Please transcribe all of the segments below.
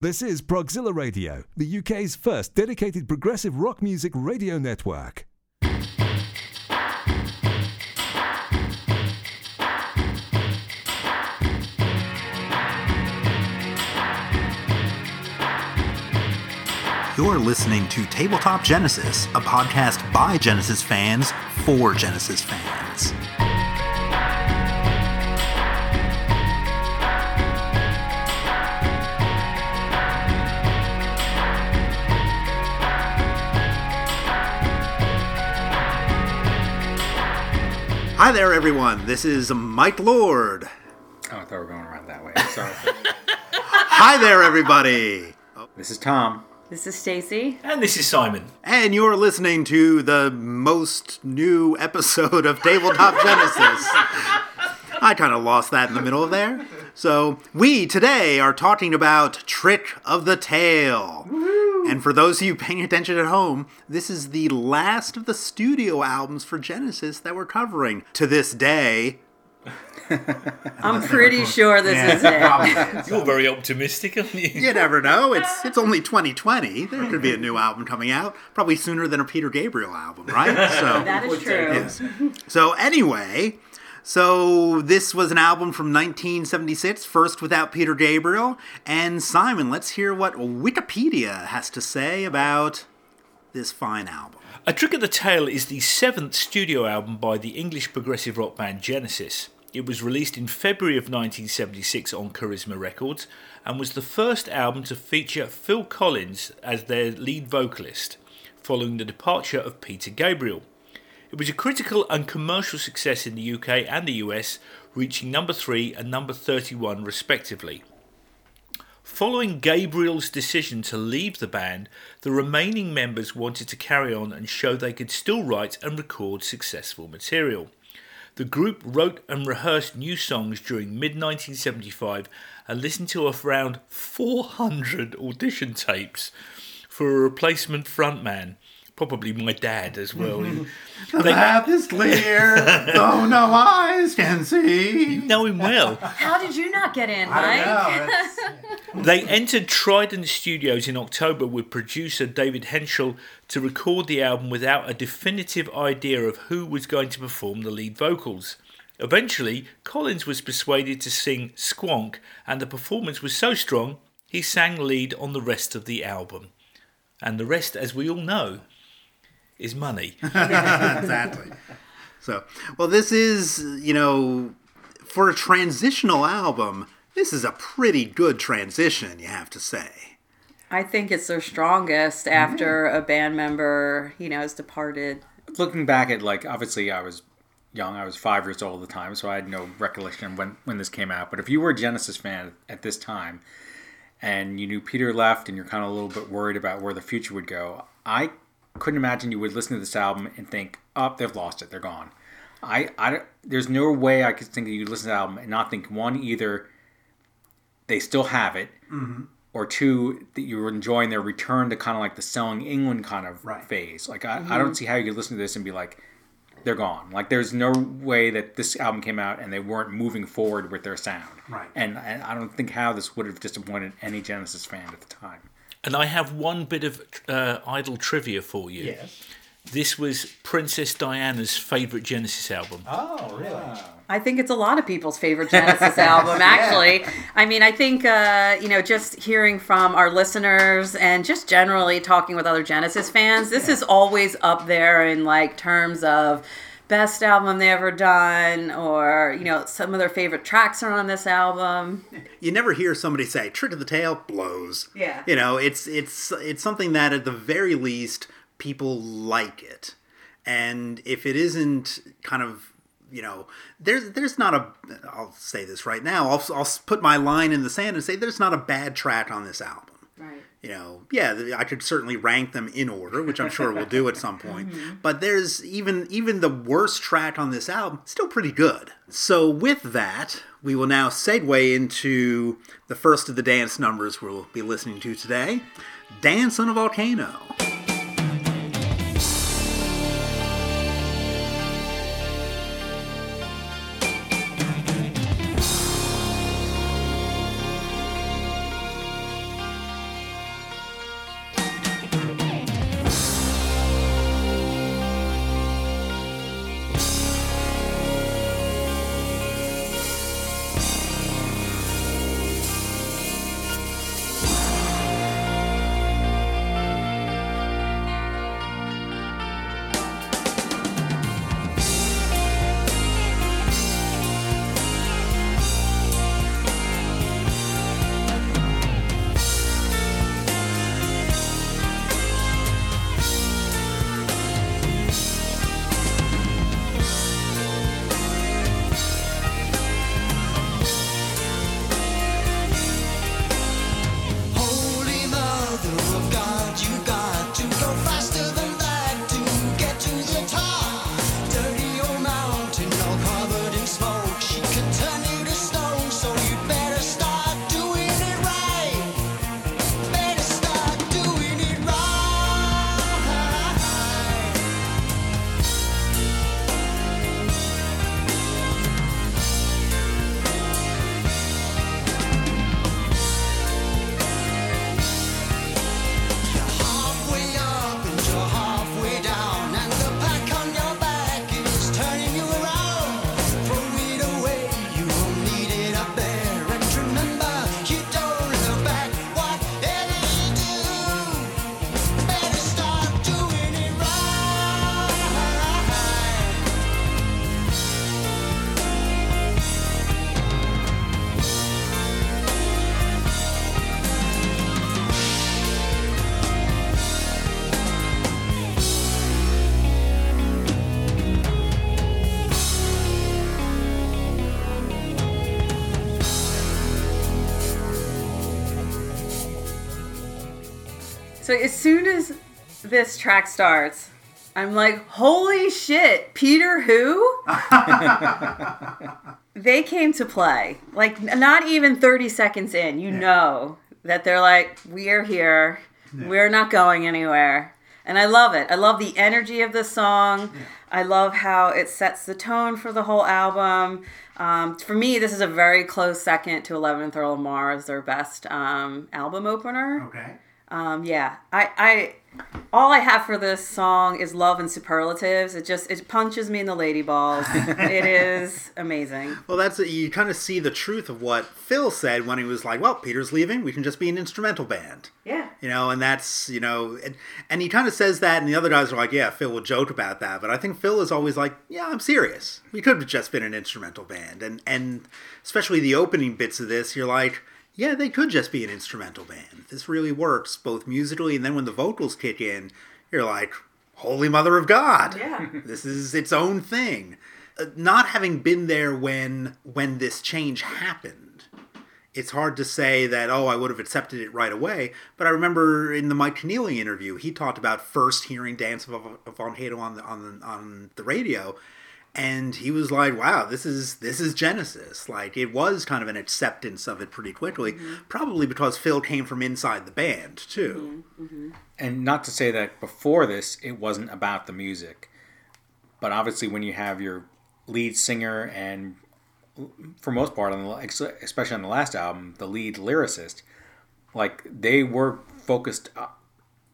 This is Progzilla Radio, the UK's first dedicated progressive rock music radio network. You're listening to Tabletop Genesis, a podcast by Genesis fans for Genesis fans. Hi there, everyone. This is Mike Lord. Oh, I thought we were going around that way. Sorry. Hi there, everybody. this is Tom. This is Stacy. And this is Simon. And you're listening to the most new episode of Tabletop Genesis. I kind of lost that in the middle of there. So, we today are talking about Trick of the Tail. And for those of you paying attention at home, this is the last of the studio albums for Genesis that we're covering to this day. I'm pretty sure this is it. You're very optimistic, aren't you? You never know. It's it's only 2020. There could be a new album coming out, probably sooner than a Peter Gabriel album, right? So That is true. Yes. So anyway, so this was an album from 1976, first without Peter Gabriel. And Simon, let's hear what Wikipedia has to say about this fine album. A Trick of the Tail is the seventh studio album by the English progressive rock band Genesis. It was released in February of 1976 on Charisma Records and was the first album to feature Phil Collins as their lead vocalist, following the departure of Peter Gabriel. It was a critical and commercial success in the UK and the US, reaching number 3 and number 31 respectively. Following Gabriel's decision to leave the band, the remaining members wanted to carry on and show they could still write and record successful material. The group wrote and rehearsed new songs during mid 1975 and listened to around 400 audition tapes for a replacement frontman. Probably my dad as well. Mm-hmm. The path is clear, though no eyes can see. You know him well. How did you not get in, Mike? They entered Trident Studios in October with producer David Hentschel to record the album without a definitive idea of who was going to perform the lead vocals. Eventually, Collins was persuaded to sing Squonk, and the performance was so strong he sang lead on the rest of the album. And the rest, as we all know, is money. exactly. So, well, this is, you know, for a transitional album, this is a pretty good transition, you have to say. I think it's their strongest mm-hmm. after a band member, you know, has departed. Looking back at like, obviously, I was young. I was five years old at the time, so I had no recollection when when this came out. But if you were a Genesis fan at this time, and you knew Peter left, and you're kind of a little bit worried about where the future would go, I couldn't imagine you would listen to this album and think, "Oh, they've lost it. They're gone." I, I, there's no way I could think that you'd listen to the album and not think one either they still have it, mm-hmm. or two that you were enjoying their return to kind of like the selling England kind of phase. Like I, I mm-hmm. don't see how you could listen to this and be like, they're gone. Like there's no way that this album came out and they weren't moving forward with their sound. Right. And, and I don't think how this would have disappointed any Genesis fan at the time. And I have one bit of uh, idle trivia for you. Yes. This was Princess Diana's favourite Genesis album. Oh, really? I think it's a lot of people's favorite Genesis album, actually. I mean, I think, uh, you know, just hearing from our listeners and just generally talking with other Genesis fans, this is always up there in like terms of best album they ever done or, you know, some of their favorite tracks are on this album. You never hear somebody say "Trick of the Tail" blows. Yeah. You know, it's it's it's something that at the very least people like it, and if it isn't kind of you know, there's there's not a. I'll say this right now. I'll I'll put my line in the sand and say there's not a bad track on this album. Right. You know, yeah, I could certainly rank them in order, which I'm sure we'll do at some point. Mm-hmm. But there's even even the worst track on this album still pretty good. So with that, we will now segue into the first of the dance numbers we'll be listening to today, "Dance on a Volcano." So as soon as this track starts, I'm like, holy shit, Peter who? they came to play. Like not even 30 seconds in, you know that they're like, we are here. We're not going anywhere. And I love it. I love the energy of the song. I love how it sets the tone for the whole album. Um, for me, this is a very close second to 11th Earl of Mars, their best um, album opener. Okay. Um, yeah, I, I, all I have for this song is love and superlatives. It just it punches me in the lady balls. it is amazing. Well, that's you kind of see the truth of what Phil said when he was like, "Well, Peter's leaving. We can just be an instrumental band." Yeah. You know, and that's you know, and, and he kind of says that, and the other guys are like, "Yeah, Phil will joke about that," but I think Phil is always like, "Yeah, I'm serious. We could have just been an instrumental band," and and especially the opening bits of this, you're like. Yeah, they could just be an instrumental band. This really works both musically and then when the vocals kick in, you're like, "Holy Mother of God!" Yeah. this is its own thing. Uh, not having been there when when this change happened, it's hard to say that oh I would have accepted it right away. But I remember in the Mike Keneally interview, he talked about first hearing "Dance of, Volcano" on the on the, on the radio, and he was like, "Wow, this is this is Genesis." Like it was kind of an acceptance of it pretty quickly, mm-hmm. probably because Phil came from inside the band too. Mm-hmm. Mm-hmm. And not to say that before this it wasn't about the music, but obviously when you have your lead singer and for most part on the especially on the last album the lead lyricist, like they were focused uh,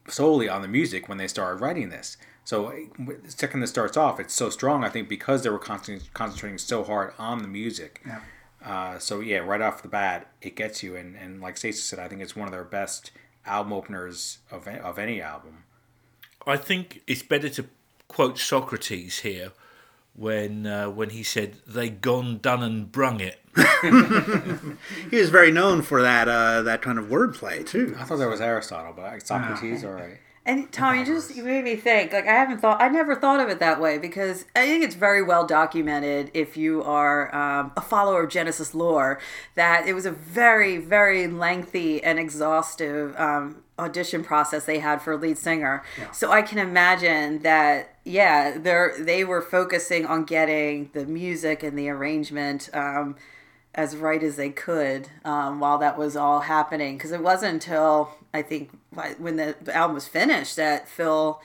solely on the music when they started writing this. So the second this starts off, it's so strong. I think because they were concentrating, concentrating so hard on the music. Yeah. Uh, so yeah, right off the bat, it gets you. And, and like Stacey said, I think it's one of their best album openers of of any album. I think it's better to quote Socrates here when uh, when he said they gone done and brung it. He was very known for that uh, that kind of wordplay too. I thought that was Aristotle, but Socrates, all right. And Tommy, you just you made me think. Like I haven't thought, I never thought of it that way because I think it's very well documented if you are um, a follower of Genesis lore that it was a very, very lengthy and exhaustive um, audition process they had for a lead singer. So I can imagine that. Yeah, they they were focusing on getting the music and the arrangement. Um, as right as they could um, while that was all happening. Because it wasn't until I think when the album was finished that Phil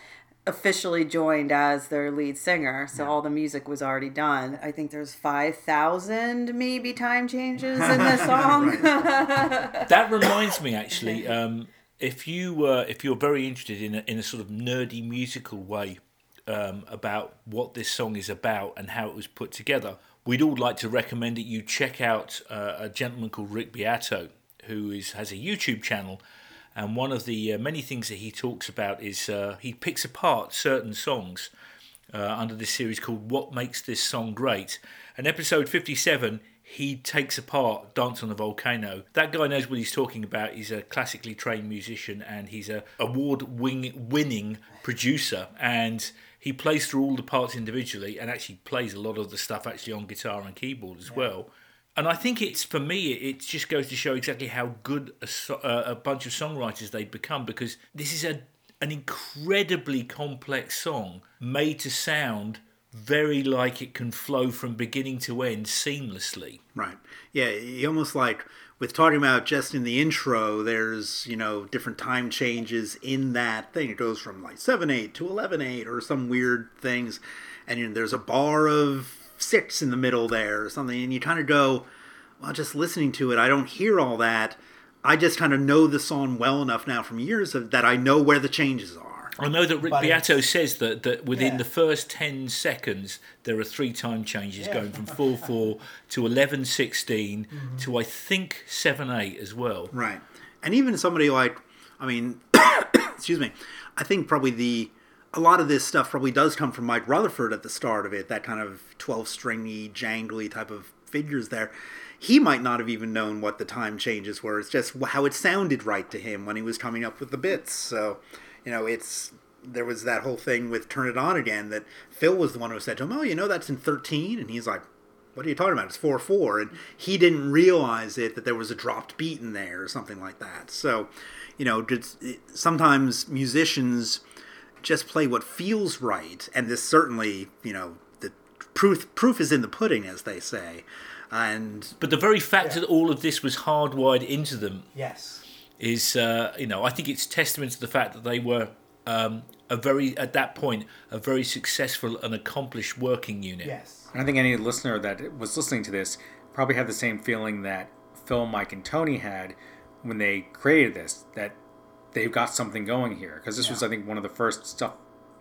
officially joined as their lead singer. So all the music was already done. I think there's five thousand maybe time changes in the song. That reminds me, actually, um, if you uh, if you're very interested in a, in a sort of nerdy musical way um, about what this song is about and how it was put together, we'd all like to recommend that you check out uh, a gentleman called Rick Beato, who is has a YouTube channel. And one of the uh, many things that he talks about is uh, he picks apart certain songs uh, under this series called What Makes This Song Great. And episode 57, he takes apart Dance on the Volcano. That guy knows what he's talking about. He's a classically trained musician and he's a award winning producer. And he plays through all the parts individually and actually plays a lot of the stuff actually on guitar and keyboard as well. And I think it's for me, it just goes to show exactly how good a, so- uh, a bunch of songwriters they've become because this is a an incredibly complex song made to sound very like it can flow from beginning to end seamlessly. Right. Yeah, you almost like with talking about just in the intro, there's, you know, different time changes in that thing. It goes from like 7 8 to 11 8 or some weird things. And you know, there's a bar of six in the middle there or something. And you kind of go, well, just listening to it, I don't hear all that. I just kind of know the song well enough now from years of, that I know where the changes are. I know that Rick But Beato says that, that within Yeah. the first 10 seconds, there are three time changes going from 4 4 to 11 16 Mm-hmm. to I think 7 8 as well. Right. And even somebody like, I mean, excuse me, I think probably the, a lot of this stuff probably does come from Mike Rutherford at the start of it, that kind of 12 stringy, jangly type of figures there. He might not have even known what the time changes were. It's just how it sounded right to him when he was coming up with the bits. So, you know, it's, there was that whole thing with Turn It On Again that Phil was the one who said to him, Oh, you know, that's in 13. And he's like, what are you talking about? It's 4 4. And he didn't realize it that there was a dropped beat in there or something like that. So, you know, just, sometimes musicians just play what feels right, and this certainly, you know, the proof proof is in the pudding, as they say, and But the very fact that all of this was hardwired into them yes, is, uh, you know, I think it's testament to the fact that they were um, a very, at that point, a very successful and accomplished working unit. yes, And I think any listener that was listening to this probably had the same feeling that Phil, Mike, and Tony had when they created this. That they've got something going here because this was, I think, one of the first stuff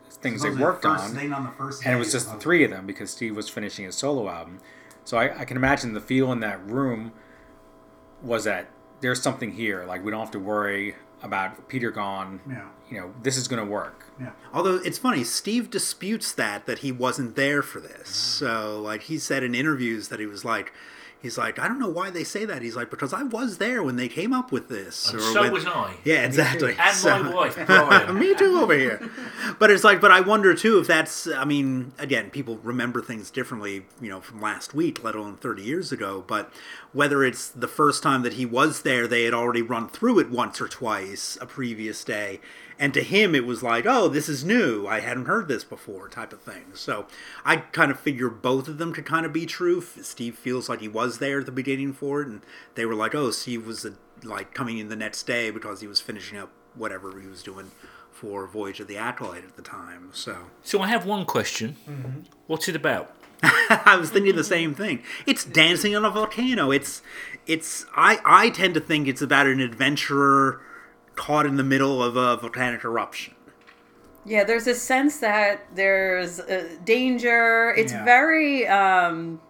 things they worked on, on the first and it was just the three of them because Steve was finishing his solo album. So I, I can imagine the feel in that room was that there's something here. Like we don't have to worry about Peter gone. Yeah. You know, this is going to work. Yeah. Although it's funny, Steve disputes that that he wasn't there for this. Mm. So like he said in interviews that he was like he's like I don't know why they say that. He's like because I was there when they came up with this. And or so when- was I. Yeah, exactly. And So- my wife, Brian. Me too over here. But it's like, but I wonder too if that's. I mean, again, people remember things differently, you know, from last week, let alone thirty years ago. But whether it's the first time that he was there, they had already run through it once or twice a previous day, and to him it was like, oh, this is new. I hadn't heard this before, type of thing. So I kind of figure both of them could kind of be true. Steve feels like he was there at the beginning for it, and they were like, oh, Steve was uh like coming in the next day because he was finishing up whatever he was doing for Voyage of the Acolyte at the time. So So I have one question. Mm-hmm. What's it about? I was thinking the same thing. It's dancing on a volcano. It's it's I I tend to think it's about an adventurer caught in the middle of a volcanic eruption. Yeah, there's a sense that there's uh, danger. It's Yeah. very. Um,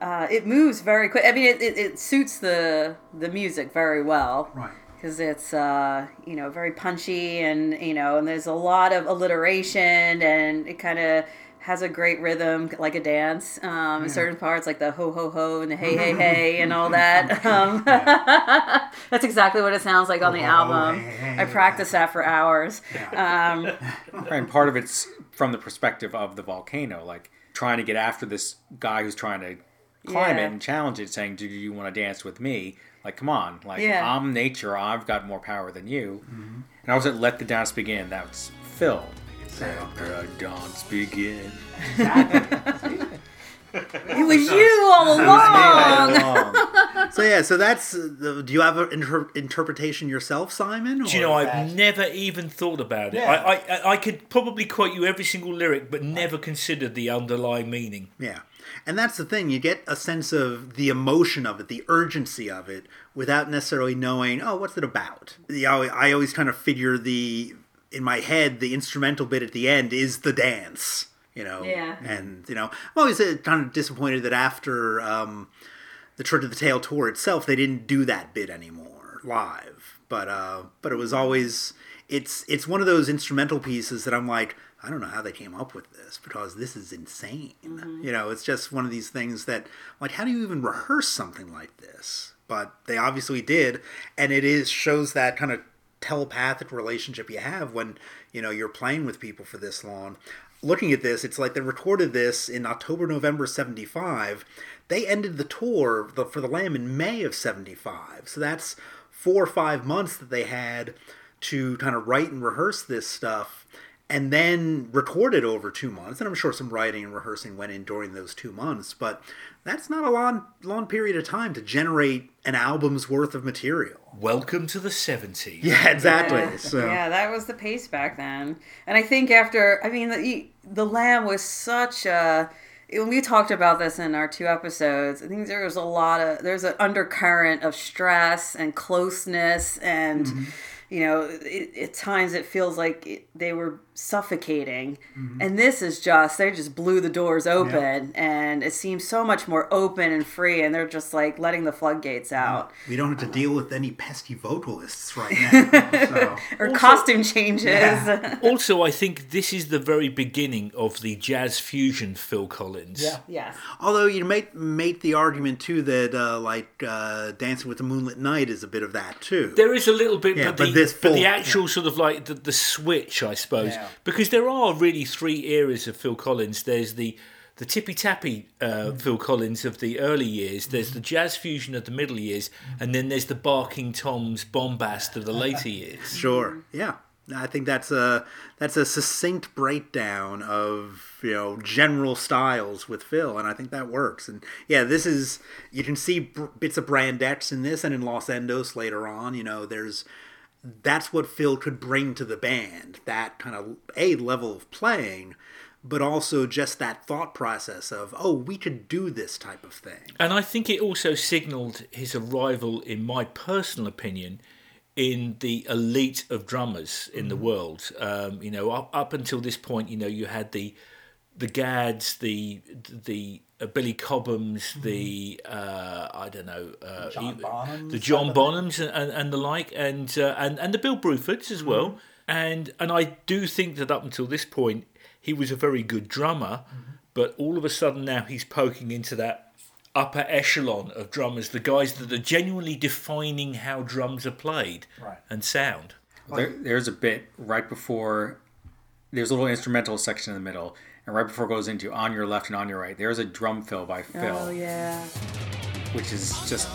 uh, it moves very quick. I mean, it, it, it suits the the music very well. Right. Because it's uh, you know very punchy and you know and there's a lot of alliteration and it kind of has a great rhythm like a dance um, in certain parts like the ho ho ho and the hey hey hey and all that. Um, that's exactly what it sounds like on the Ho, ho, ho, album. hey, hey, I hey. practiced that for hours. Um, and part of it's from the perspective of the volcano, like trying to get after this guy who's trying to climb Yeah. it and challenge it, saying, "Do you want to dance with me?" Like, come on, like Yeah. I'm nature, I've got more power than you. And I was at "Let the Dance Begin." That's Phil. Let the dance begin. It was you all along. So yeah, so that's uh, the, do you have an inter- interpretation yourself, Simon? Do you know, I've that- never even thought about it. Yeah. I, I, I could probably quote you every single lyric, but never considered the underlying meaning. Yeah. And that's the thing, you get a sense of the emotion of it, the urgency of it, without necessarily knowing, oh, what's it about? You know, I always kind of figure the, in my head, the instrumental bit at the end is the dance, you know? Yeah. And, you know, I'm always uh, kind of disappointed that after um, the Trick of the Tail tour itself, they didn't do that bit anymore live. But, uh, but it was always, it's, it's one of those instrumental pieces that I'm like, I don't know how they came up with this because this is insane. You know, it's just one of these things that, like, how do you even rehearse something like this? But they obviously did, and it is shows that kind of telepathic relationship you have when you know you're playing with people for this long. Looking at this, it's like they recorded this in October, November '75. They ended the tour for the Lamb in May of '75. So that's four or five months that they had to kind of write and rehearse this stuff and then recorded over two months. And I'm sure some writing and rehearsing went in during those two months, but that's not a long, long period of time to generate an album's worth of material. Welcome to the 70s. Yeah, exactly. Yeah. So Yeah, that was the pace back then. And I think after, I mean, the, the Lamb was such a. When we talked about this in our two episodes, I think there was a lot of there's an undercurrent of stress and closeness, and Mm-hmm. you know, it, at times it feels like it, they were suffocating. Mm-hmm. And this is just they just blew the doors open, and it seems so much more open and free, and they're just like letting the floodgates out we don't have to deal with any pesky vocalists right now. So. or costume changes. Yeah. Also, I think this is the very beginning of the jazz fusion Phil Collins. Yeah. Yes. Although you make make the argument too that uh, like uh, Dancing with the Moonlit Knight is a bit of that too. There is a little bit, Yeah, but, but the, this but the full- actual sort of like the, the switch, I suppose, Yeah. because there are really three eras of Phil Collins. There's the the tippy tappy uh, Phil Collins of the early years. There's the jazz fusion of the middle years, and then there's the barking toms bombast of the later years. Sure. Yeah. I think that's a that's a succinct breakdown of you know general styles with Phil, and I think that works. And yeah, this is you can see br- bits of Brand X in this, and in Los Endos later on. You know, there's that's what Phil could bring to the band that kind of a level of playing, but also just that thought process of oh we could do this type of thing. And I think it also signalled his arrival, in my personal opinion, in the elite of drummers in the world. Um, you know, up, up until this point, you know, you had the the Gadds, the the uh, Billy Cobhams, the uh, I don't know, uh, John Bonhams, the John Bonhams, and, and, and the like, and uh, and and the Bill Brufords as well. And and I do think that up until this point, he was a very good drummer, but all of a sudden now he's poking into that upper echelon of drummers, the guys that are genuinely defining how drums are played Right. and sound. There, there's a bit right before there's a little instrumental section in the middle, and right before it goes into on your left and on your right, there's a drum fill by oh, Phil, Oh yeah. which is just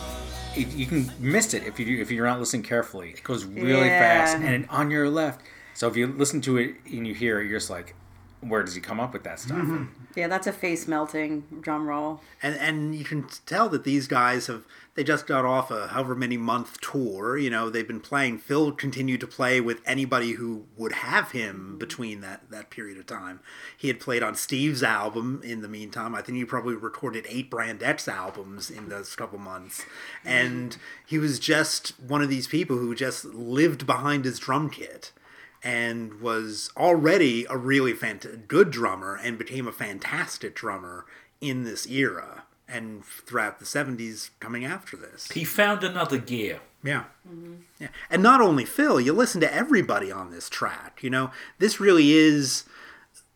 it, you can miss it if you if you're not listening carefully. It goes really Yeah. fast, and on your left. So if you listen to it and you hear it, you're just like, where does he come up with that stuff? Mm-hmm. Yeah, that's a face melting drum roll. and and you can tell that these guys have they just got off a however many month tour you know they've been playing phil continued to play with anybody who would have him mm-hmm. between that that period of time. He had played on steve's album in the meantime. I think he probably recorded eight Brand X albums in those couple months. Mm-hmm. And he was just one of these people who just lived behind his drum kit and was already a really fant- good drummer and became a fantastic drummer in this era and throughout the 70s coming after this. He found another gear. Yeah. Mm-hmm. Yeah. And not only Phil, you listen to everybody on this track. You know, this really is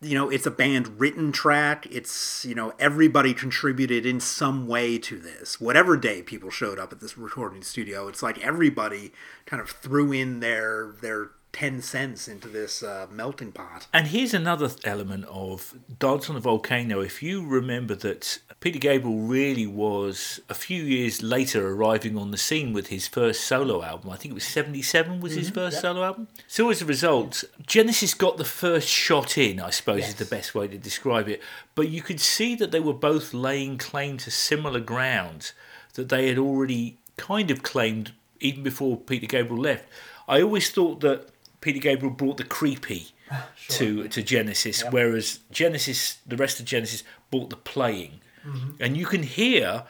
you know, it's a band written track. It's, you know, everybody contributed in some way to this. Whatever day people showed up at this recording studio, it's like everybody kind of threw in their their 10 cents into this uh, melting pot. And here's another element of Dance on the Volcano. If you remember that Peter Gabriel really was a few years later arriving on the scene with his first solo album. I think it was 77 was his 1st solo album. So as a result, Genesis got the first shot in, I suppose is the best way to describe it. But you could see that they were both laying claim to similar ground that they had already kind of claimed even before Peter Gabriel left. I always thought that Peter Gabriel brought the creepy ah, to to Genesis, whereas Genesis, the rest of Genesis, brought the playing, mm-hmm. and you can hear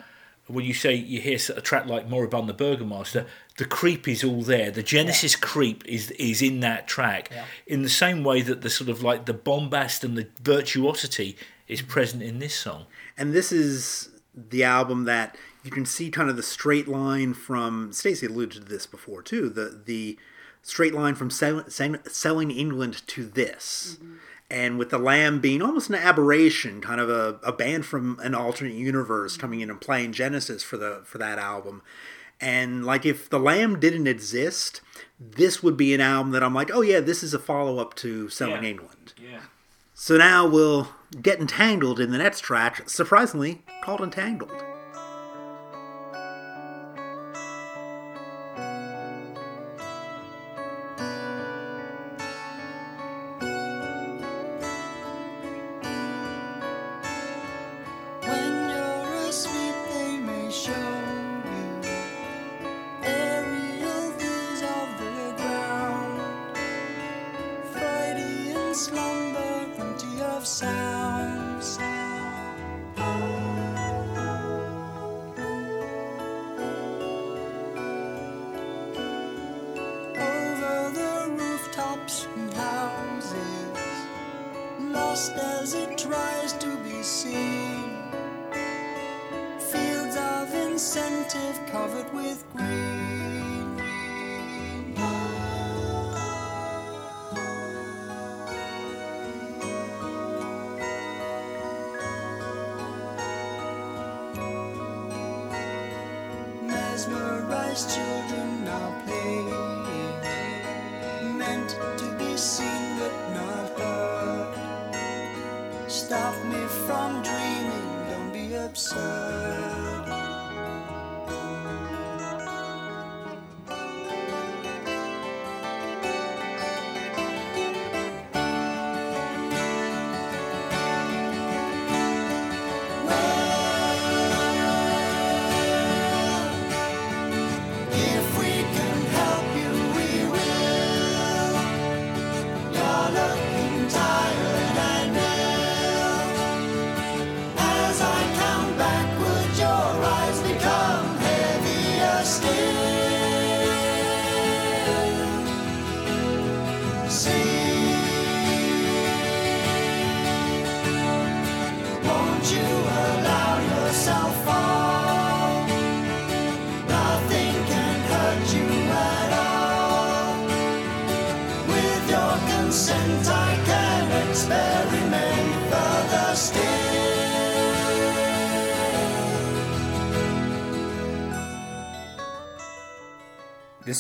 when you say you hear a track like Moribund the Burgomaster, the creep is all there. The Genesis creep is is in that track, in the same way that the sort of like the bombast and the virtuosity is mm-hmm. present in this song. And this is the album that you can see kind of the straight line from Stacey alluded to this before too. The the straight line from sell, sell, selling England to this. And with the Lamb being almost an aberration, kind of a, a band from an alternate universe coming in and playing Genesis for the for that album. And like if the Lamb didn't exist, this would be an album that I'm like, oh yeah, this is a follow up to Selling Yeah. England. Yeah. So now we'll get entangled in the next track, surprisingly called Entangled.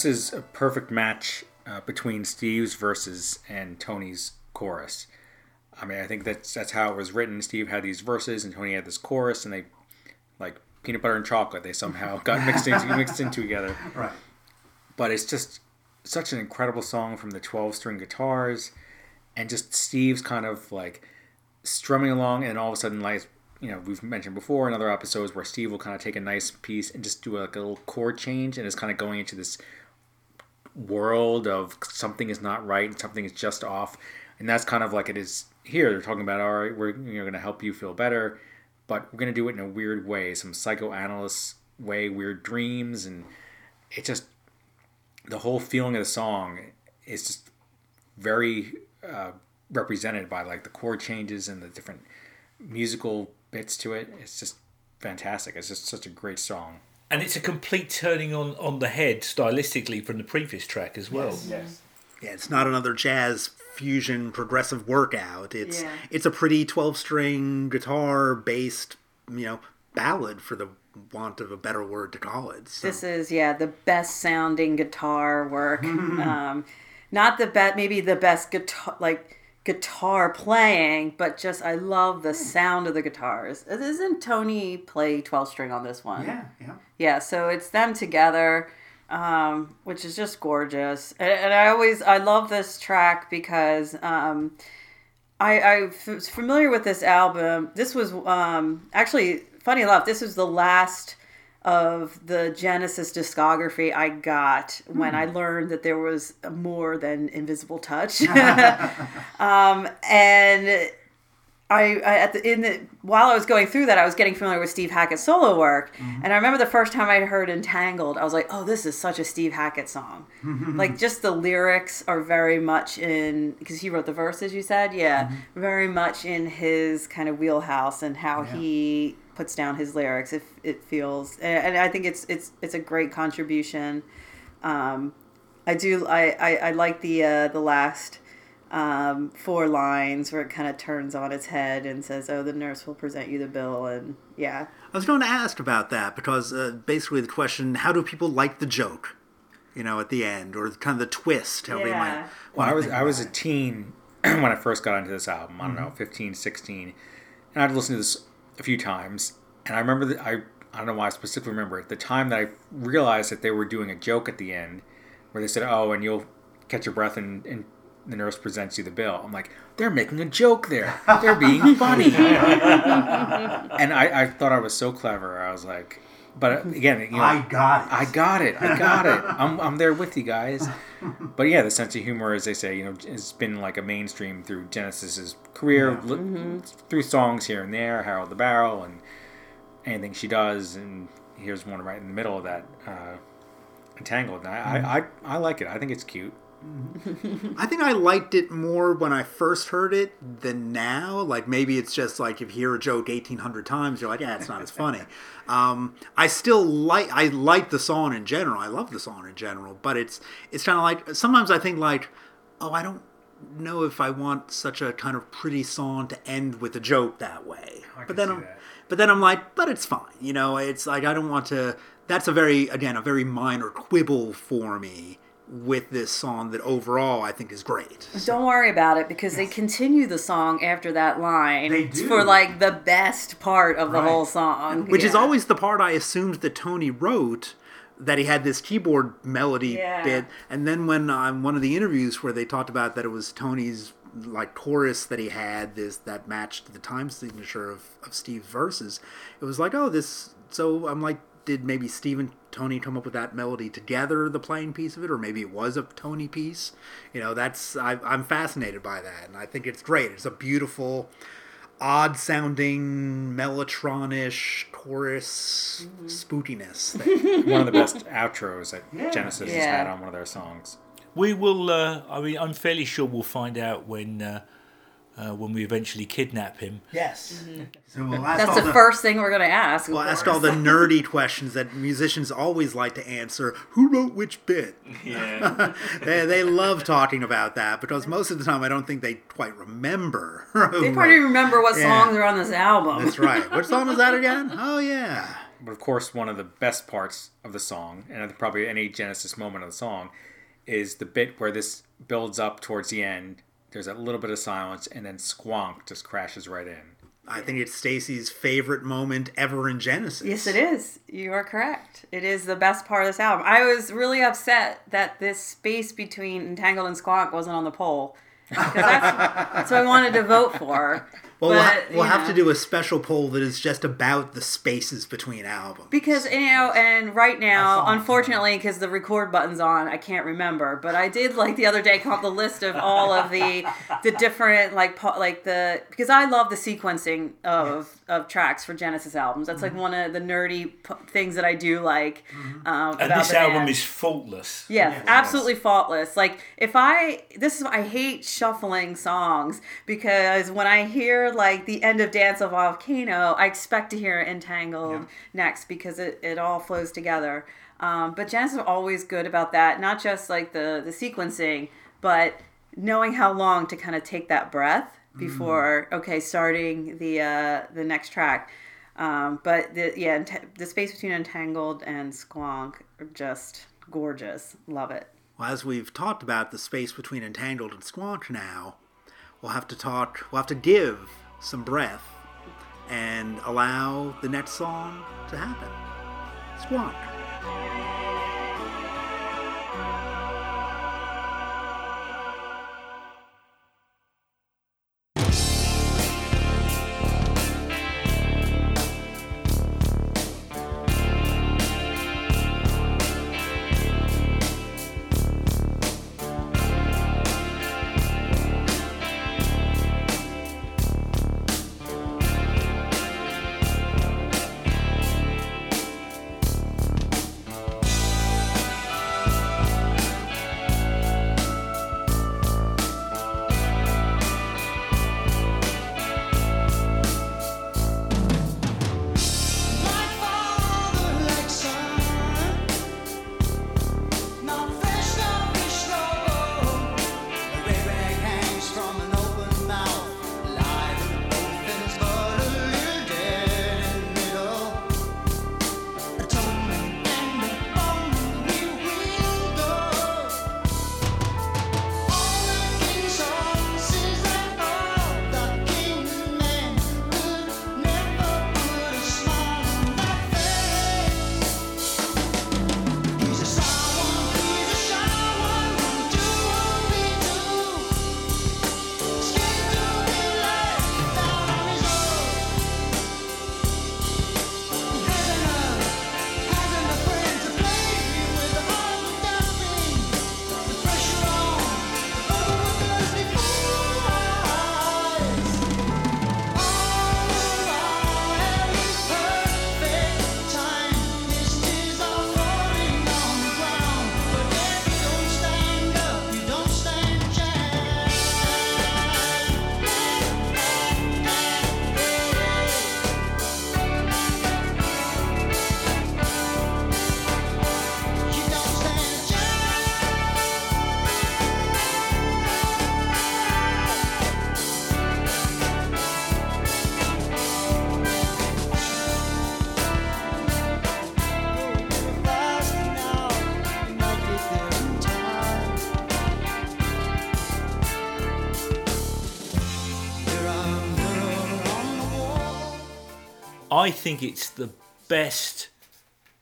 This is a perfect match uh, between Steve's verses and Tony's chorus. I mean, I think that's that's how it was written. Steve had these verses, and Tony had this chorus, and they like peanut butter and chocolate. They somehow got mixed into mixed in together. Right. But it's just such an incredible song from the twelve string guitars, and just Steve's kind of like strumming along, and all of a sudden, like you know, we've mentioned before in other episodes where Steve will kind of take a nice piece and just do like a little chord change, and it's kind of going into this world of something is not right and something is just off, and that's kind of like it is here. They're talking about all right, we're you know going to help you feel better, but we're going to do it in a weird way, some psychoanalyst way, weird dreams, and it just the whole feeling of the song is just very uh, represented by like the chord changes and the different musical bits to it. It's just fantastic. It's just such a great song. And it's a complete turning on, on the head stylistically from the previous track as well. Yes. Yeah, it's not another jazz fusion progressive workout. It's Yeah. it's a pretty twelve string guitar based, you know, ballad for the want of a better word to call it. So. This is yeah the best sounding guitar work. um, not the best, maybe the best guitar like guitar playing, but just I love the sound of the guitars. Isn't Tony play twelve string on this one? Yeah, yeah. yeah so it's them together um, which is just gorgeous and, and i always i love this track because um, I, I was familiar with this album this was um, actually funny enough this was the last of the genesis discography i got when i hmm. learned that there was more than invisible touch. Um, and I, I at the in the while I was going through that, I was getting familiar with Steve Hackett's solo work, mm-hmm. and I remember the first time I heard "Entangled," I was like, "Oh, this is such a Steve Hackett song." like just the lyrics are very much in because he wrote the verses. You said, yeah, mm-hmm. very much in his kind of wheelhouse and how he puts down his lyrics. if it feels, and and I think it's it's it's a great contribution. Um, I do. I, I, I like the uh, the last um, four lines where it kind of turns on its head and says, "Oh, the nurse will present you the bill," and yeah, I was going to ask about that because uh, basically the question: How do people like the joke? You know, at the end, or kind of the twist, however you might. Yeah. Well, I was I was a teen when I first got into this album. I don't know, 15, 16. And I'd listen to this a few times. And I remember that I I don't know why I specifically remember it. The time that I realized that they were doing a joke at the end where they said, "Oh, and you'll catch your breath and, and the nurse presents you the bill." I'm like, "They're making a joke there. They're being funny." and I, I thought I was so clever. I was like, but uh, again, you know, I got it. I got it. I got it. I'm, I'm there with you guys. But yeah, the sense of humor, as they say, you know, has been like a mainstream through Genesis's career, li- mm-hmm. through songs here and there, Harold the Barrel, and anything she does. And here's one right in the middle of that, uh, Entangled. And I, I, mm-hmm. I, I like it. I think it's cute. I think I liked it more when I first heard it than now. Like maybe it's just like if you hear a joke eighteen hundred times, you're like, yeah, it's not as funny. Um, I still like I like the song in general. I love the song in general, but it's it's kind of like sometimes I think like, oh, I don't know if I want such a kind of pretty song to end with a joke that way. but then I'm, that. but then I'm like, but it's fine. You know, it's like I don't want to. That's a very again a very minor quibble for me with this song that overall I think is great. Don't worry about it because they continue the song after that line for like the best part of the Right. whole song. Which is always the part I assumed that Tony wrote. That he had this keyboard melody Yeah. bit, and then when on one of the interviews where they talked about that it was Tony's like chorus that he had this that matched the time signature of, of Steve's verses, it was like, oh, this. So I'm like, did maybe Steve and Tony come up with that melody together, the playing piece of it, or maybe it was a Tony piece? You know, that's I, I'm fascinated by that, and I think it's great. It's a beautiful odd sounding mellotronish chorus spookiness thing. One of the best outros that Genesis has had on one of their songs. We will. Uh, I mean, I'm fairly sure we'll find out when uh, uh, when we eventually kidnap him. yes. So we'll ask That's the the, first thing we're gonna ask. We'll ask all the nerdy questions that musicians always like to answer. Who wrote which bit? Yeah. They, they love talking about that because most of the time I don't think they quite remember. who They probably wrote- remember what Yeah. songs are on this album. That's right. Which song is that again? Oh yeah. But of course, one of the best parts of the song, and probably any Genesis moment of the song, is the bit where this builds up towards the end. There's a little bit of silence, and then Squonk just crashes right in. I think it's Stacy's favorite moment ever in Genesis. Yes, it is. You are correct. It is the best part of this album. I was really upset that this space between Entangled and Squonk wasn't on the poll. Because that's, that's what I wanted to vote for. Well, we'll, ha- we'll have know. to do a special poll that is just about the spaces between albums. Because you know, and right now, unfortunately, because the record button's on, I can't remember. But I did like the other day come up the list of all of the the different like po- like the because I love the sequencing of of tracks for Genesis albums. That's Mm-hmm. like one of the nerdy p- things that I do like. Um, And about this the album band. is faultless. Yes, absolutely faultless. Like if I this is I hate shuffling songs because when I hear like the end of Dance of Volcano, I expect to hear Entangled next because it, it all flows together. Um, but Genesis are always good about that, not just like the the sequencing, but knowing how long to kind of take that breath before okay starting the uh, the next track. Um, but the, yeah, ent- the space between Entangled and Squonk are just gorgeous. Love it. Well, as we've talked about the space between Entangled and Squonk now, we'll have to talk, we'll have to give some breath and allow the next song to happen. Squonk. I think it's the best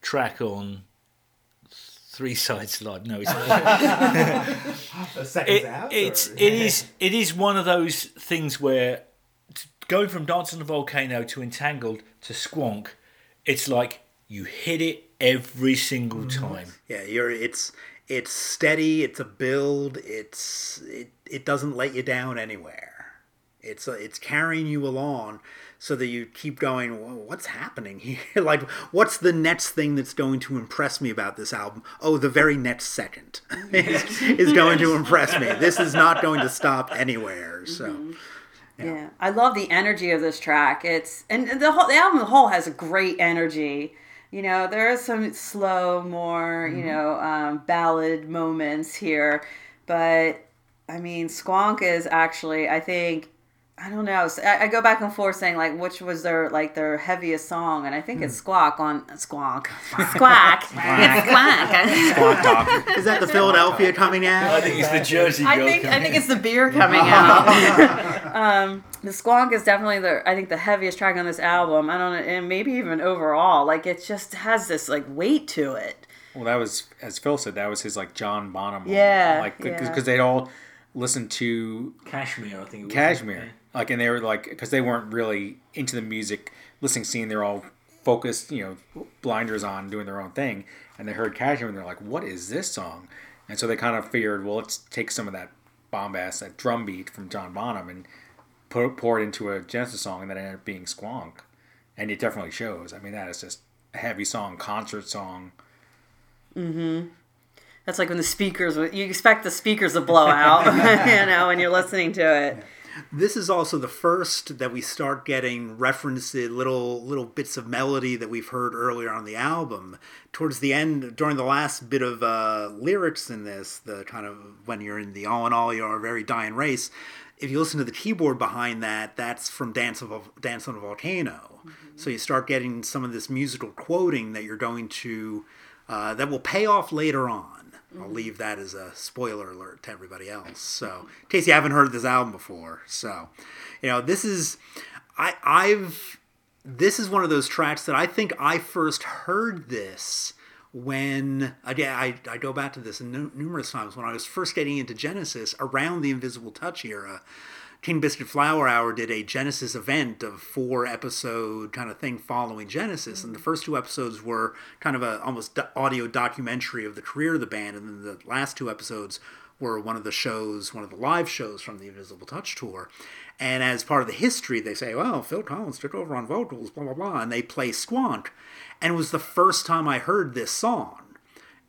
track on Three Sides Live. No, it's not. Seconds it, it's it is it is one of those things where going from Dance on the Volcano to Entangled to Squonk, it's like you hit it every single time. Yeah, you're it's it's steady. It's a build. It's it it doesn't let you down anywhere. It's uh, it's carrying you along so that you keep going. "Whoa, What's happening here? like, what's the next thing that's going to impress me about this album? Oh, the very next second is, is going to impress me. This is not going to stop anywhere. So. Yeah. I love the energy of this track. It's and the whole the album a whole has a great energy. You know, there are some slow, more you know, um, ballad moments here, but I mean, Squonk is actually, I think, I don't know. So I, I go back and forth saying like which was their like their heaviest song, and I think it's Squawk on Squonk, Squawk, it's Squawk. Squawk talk. Is that the Philadelphia coming out? I think it's the Jersey I girl. think I think in. it's the beer coming out. um, the Squawk is definitely the I think the heaviest track on this album. I don't know, and maybe even overall. Like it just has this like weight to it. Well, that was as Phil said. That was his like John Bonham. moment. Yeah, like yeah. because they'd all listened to Kashmir, I think. It was. Kashmir, like, and they were like because they weren't really into the music listening scene. They're all focused, you know, blinders on, doing their own thing, and they heard Kashmir and they're like, "What is this song?" And so they kind of figured, well, let's take some of that bombast, that drum beat from John Bonham, and put pour it into a Genesis song, and that ended up being Squonk, and it definitely shows. I mean, that is just a heavy song, concert song. Mm-hmm. That's like when the speakers you expect the speakers to blow out, you know, when you're listening to it. This is also the first that we start getting references, little little bits of melody that we've heard earlier on the album. Towards the end, during the last bit of uh, lyrics in this, the kind of when you're in the all in all, you're a very dying race. If you listen to the keyboard behind that, that's from Dance of Dance on a Volcano. So you start getting some of this musical quoting that you're going to uh, that will pay off later on. I'll mm-hmm. leave that as a spoiler alert to everybody else. So, in case you haven't heard this album before, so you know this is I I've this is one of those tracks that I think I first heard this when again I, I go back to this nu- numerous times when I was first getting into Genesis around the Invisible Touch era. King Biscuit Flower Hour did a Genesis event of four episode kind of thing following Genesis, and the mm. first two episodes were kind of a almost audio documentary of the career of the band, and then the last two episodes were one of the shows, one of the live shows from the Invisible Touch tour. And as part of the history, they say, "Well, Phil Collins took over on vocals, blah blah blah," and they play Squonk, and it was the first time I heard this song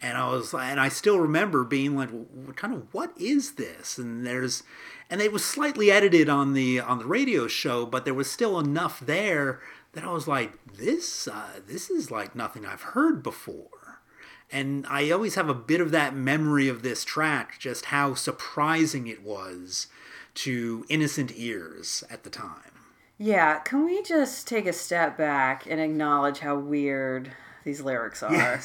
and I was and I still remember being like, well, kind of what is this? And there's and it was slightly edited on the on the radio show, but there was still enough there that I was like, this uh, this is like nothing I've heard before. And I always have a bit of that memory of this track, just how surprising it was to innocent ears at the time. Yeah, can we just take a step back and acknowledge how weird these lyrics are?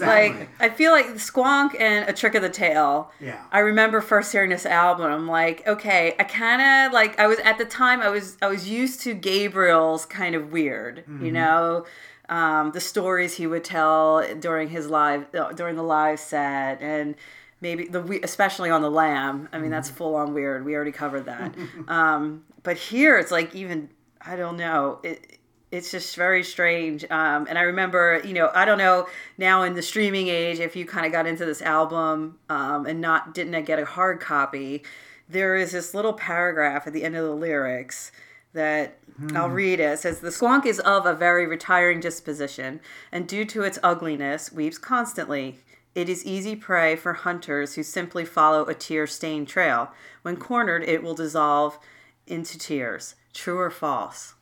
Like, I feel like Squonk and A Trick of the Tail. Yeah. I remember first hearing this album. I'm like, okay, I kind of like. I was at the time. I was I was used to Gabriel's kind of weird. You know, um, the stories he would tell during his live uh, during the live set and. Maybe the we- especially on the lamb. I mean, that's full on weird. We already covered that. um, but here, it's like even I don't know. It it's just very strange. Um, and I remember, you know, I don't know now in the streaming age if you kind of got into this album um, and not didn't get a hard copy. There is this little paragraph at the end of the lyrics that I'll read it. It says, The squonk is of a very retiring disposition, and due to its ugliness, weeps constantly. It is easy prey for hunters who simply follow a tear stained trail. When cornered, it will dissolve into tears. True or false?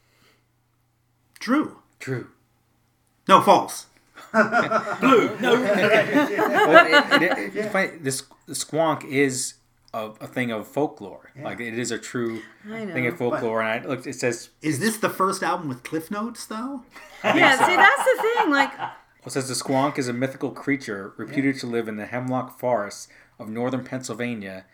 True. True. No, false. Blue. No. well, it, it, it's funny. This the squonk is a, a thing of folklore. Like it is a true thing of folklore. And I looked. It says Is this the first album with cliff notes though? Yeah, see, that's the thing. Like, it says the squonk is a mythical creature reputed to live in the hemlock forests of northern Pennsylvania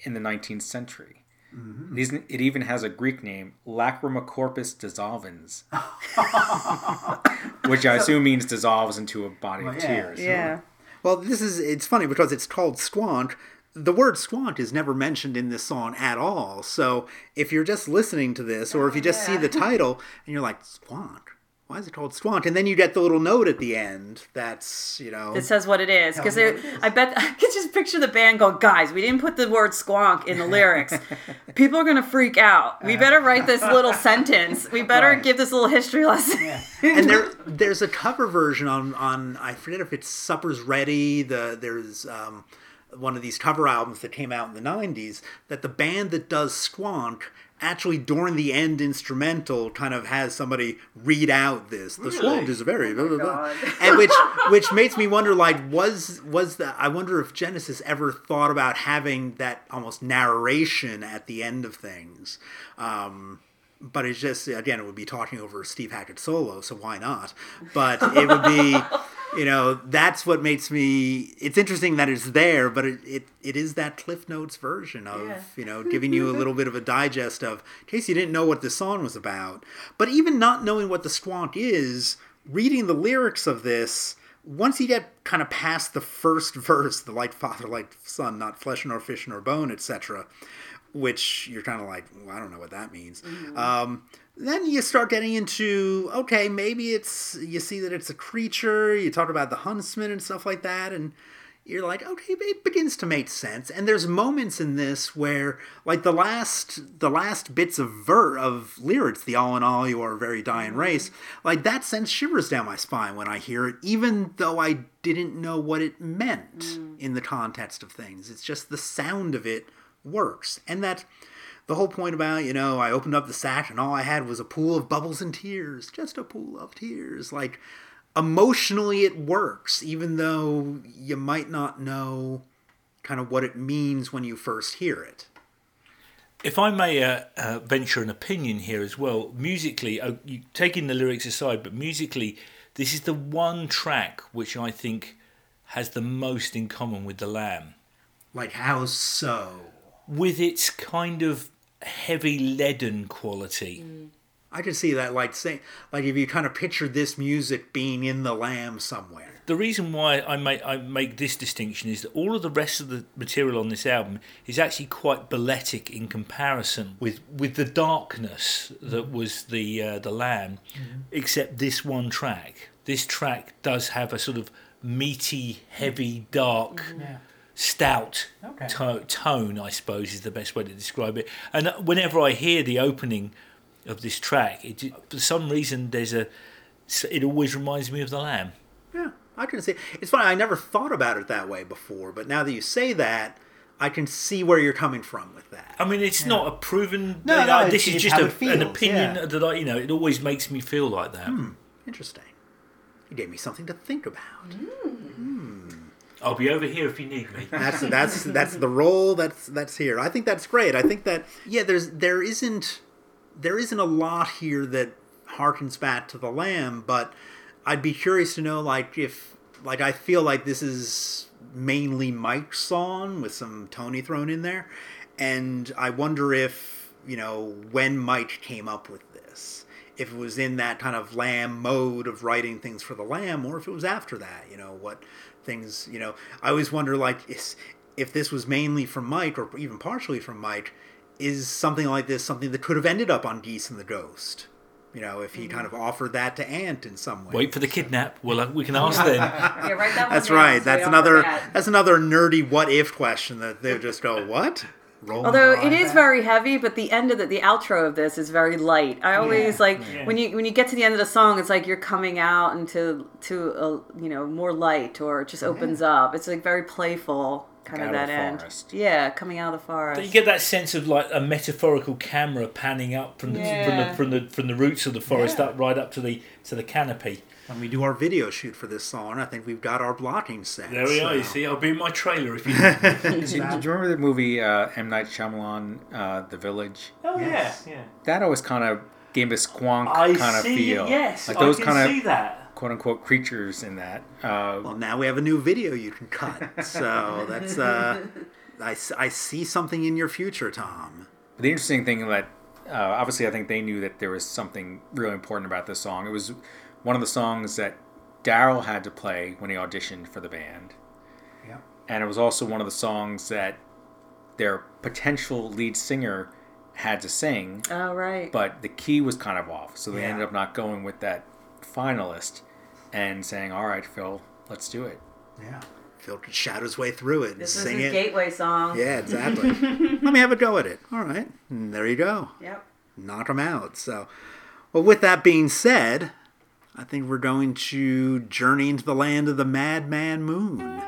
in the 19th century. Mm-hmm. It isn't- It even has a Greek name, Lacrima corpus dissolvens, which I assume means dissolves into a body of yeah, tears. Yeah. Well, this is it's funny because it's called squonk. The word squonk is never mentioned in this song at all. So if you're just listening to this, or if you just see oh, the title and you're like squonk, why is it called squonk? And then you get the little note at the end that's you know It says what it is because Tell me what it is. I bet I could just picture the band going, guys, we didn't put the word squonk in the lyrics. People are gonna freak out. We better write this little sentence. We better Right. give this little history lesson. and there there's a cover version on on I forget if it's Supper's Ready. The there's um, one of these cover albums that came out in the '90s that the band that does Squonk actually during the end instrumental kind of has somebody read out this the Squonk is very blah, blah, blah. and which which makes me wonder like was was that I wonder if Genesis ever thought about having that almost narration at the end of things. Um, but it's just again it would be talking over Steve Hackett solo, so why not? But it would be, you know, that's what makes me. It's interesting that it's there, but it it, it is that Cliff Notes version of Yeah. you know giving you a little bit of a digest of in case you didn't know what the song was about. But even not knowing what the squonk is, reading the lyrics of this. Once you get kind of past the first verse, the like father, like son, not flesh nor fish nor bone, etc., which you're kind of like, well, I don't know what that means. Um, then you start getting into okay, maybe it's you see that it's a creature. You talk about the huntsman and stuff like that, and you're like, okay, it begins to make sense. And there's moments in this where, like the last the last bits of ver of lyrics, the all in all, you are a very dying mm-hmm. race, like that sends shivers down my spine when I hear it, even though I didn't know what it meant mm. in the context of things. It's just the sound of it works. And that the whole point about, you know, I opened up the sack and all I had was a pool of bubbles and tears, just a pool of tears. Like emotionally it works, even though you might not know kind of what it means when you first hear it. If I may uh, uh, venture an opinion here as well, musically, uh, you, taking the lyrics aside, but musically, this is the one track which I think has the most in common with The Lamb. Like how so? With its kind of heavy leaden quality. Mm. I can see that like say like if you kind of picture this music being in the lamb somewhere. The reason why I make I make this distinction is that all of the rest of the material on this album is actually quite balletic in comparison with with the darkness mm. that was the uh, the Lamb, mm-hmm. except this one track. This track does have a sort of meaty, heavy, dark, mm-hmm. Stout to- tone. I suppose is the best way to describe it. And whenever I hear the opening of this track, it for some reason there's a it always reminds me of the Lamb. Yeah, I can see. It's funny. I never thought about it that way before, but now that you say that, I can see where you're coming from with that. I mean, it's not a proven. No, you know, no, this is just a, feels, an opinion yeah. that I, you know, it always makes me feel like that. Hmm, interesting. You gave me something to think about. Hmm. I'll be over here if you need me. That's that's that's the role that's that's here. I think that's great. I think that yeah, there's there isn't there isn't a lot here that harkens back to the lamb, but I'd be curious to know like if like I feel like this is mainly Mike's song with some Tony thrown in there, and I wonder if you know when Mike came up with this. If it was in that kind of lamb mode of writing things for the lamb, or if it was after that, you know, what things, you know, I always wonder like is, if this was mainly from Mike or even partially from Mike, is something like this something that could have ended up on Geese and the Ghost? You know, if he kind of offered that to Ant in some way. Wait for the kidnap. Well, uh, we can ask then. Yeah, that That's right. That's another. forget. That's another nerdy what if question that they just go what. Roll Although it is very heavy, but the end of the the outro of this is very light. I always like when you when you get to the end of the song, it's like you're coming out into to a you know more light or it just opens up. It's like very playful kind Out of of that the end. forest. Yeah, coming out of the forest. You get that sense of like a metaphorical camera panning up from the Yeah. from the from the from the roots of the forest up right up to the to the canopy. When we do our video shoot for this song, I think we've got our blocking set. There we are. You see, I'll be in my trailer if you. Need me. Did you, remember the movie uh, M Night Shyamalan, uh, The Village? oh Yes. yeah, yeah. That always kind of gave a squonk I kind of see. feel. Yes, like I those can kind see of that. quote unquote creatures in that. Uh, Well, now we have a new video you can cut. So that's uh, I, s- I see something in your future, Tom. But the interesting thing that uh, obviously I think they knew that there was something really important about this song. It was one of the songs that Daryl had to play when he auditioned for the band, Yeah. and it was also one of the songs that their potential lead singer had to sing, Oh right. but the key was kind of off, so they Yeah. ended up not going with that finalist and saying, "All right, Phil, let's do it." Yeah. Phil could shout his way through it and this is sing it. gateway song. Yeah, exactly. Let me have a go at it. All right. And there you go. Yep. knock them out. So, well, with that being said, I think we're going to journey into the land of the Madman Moon.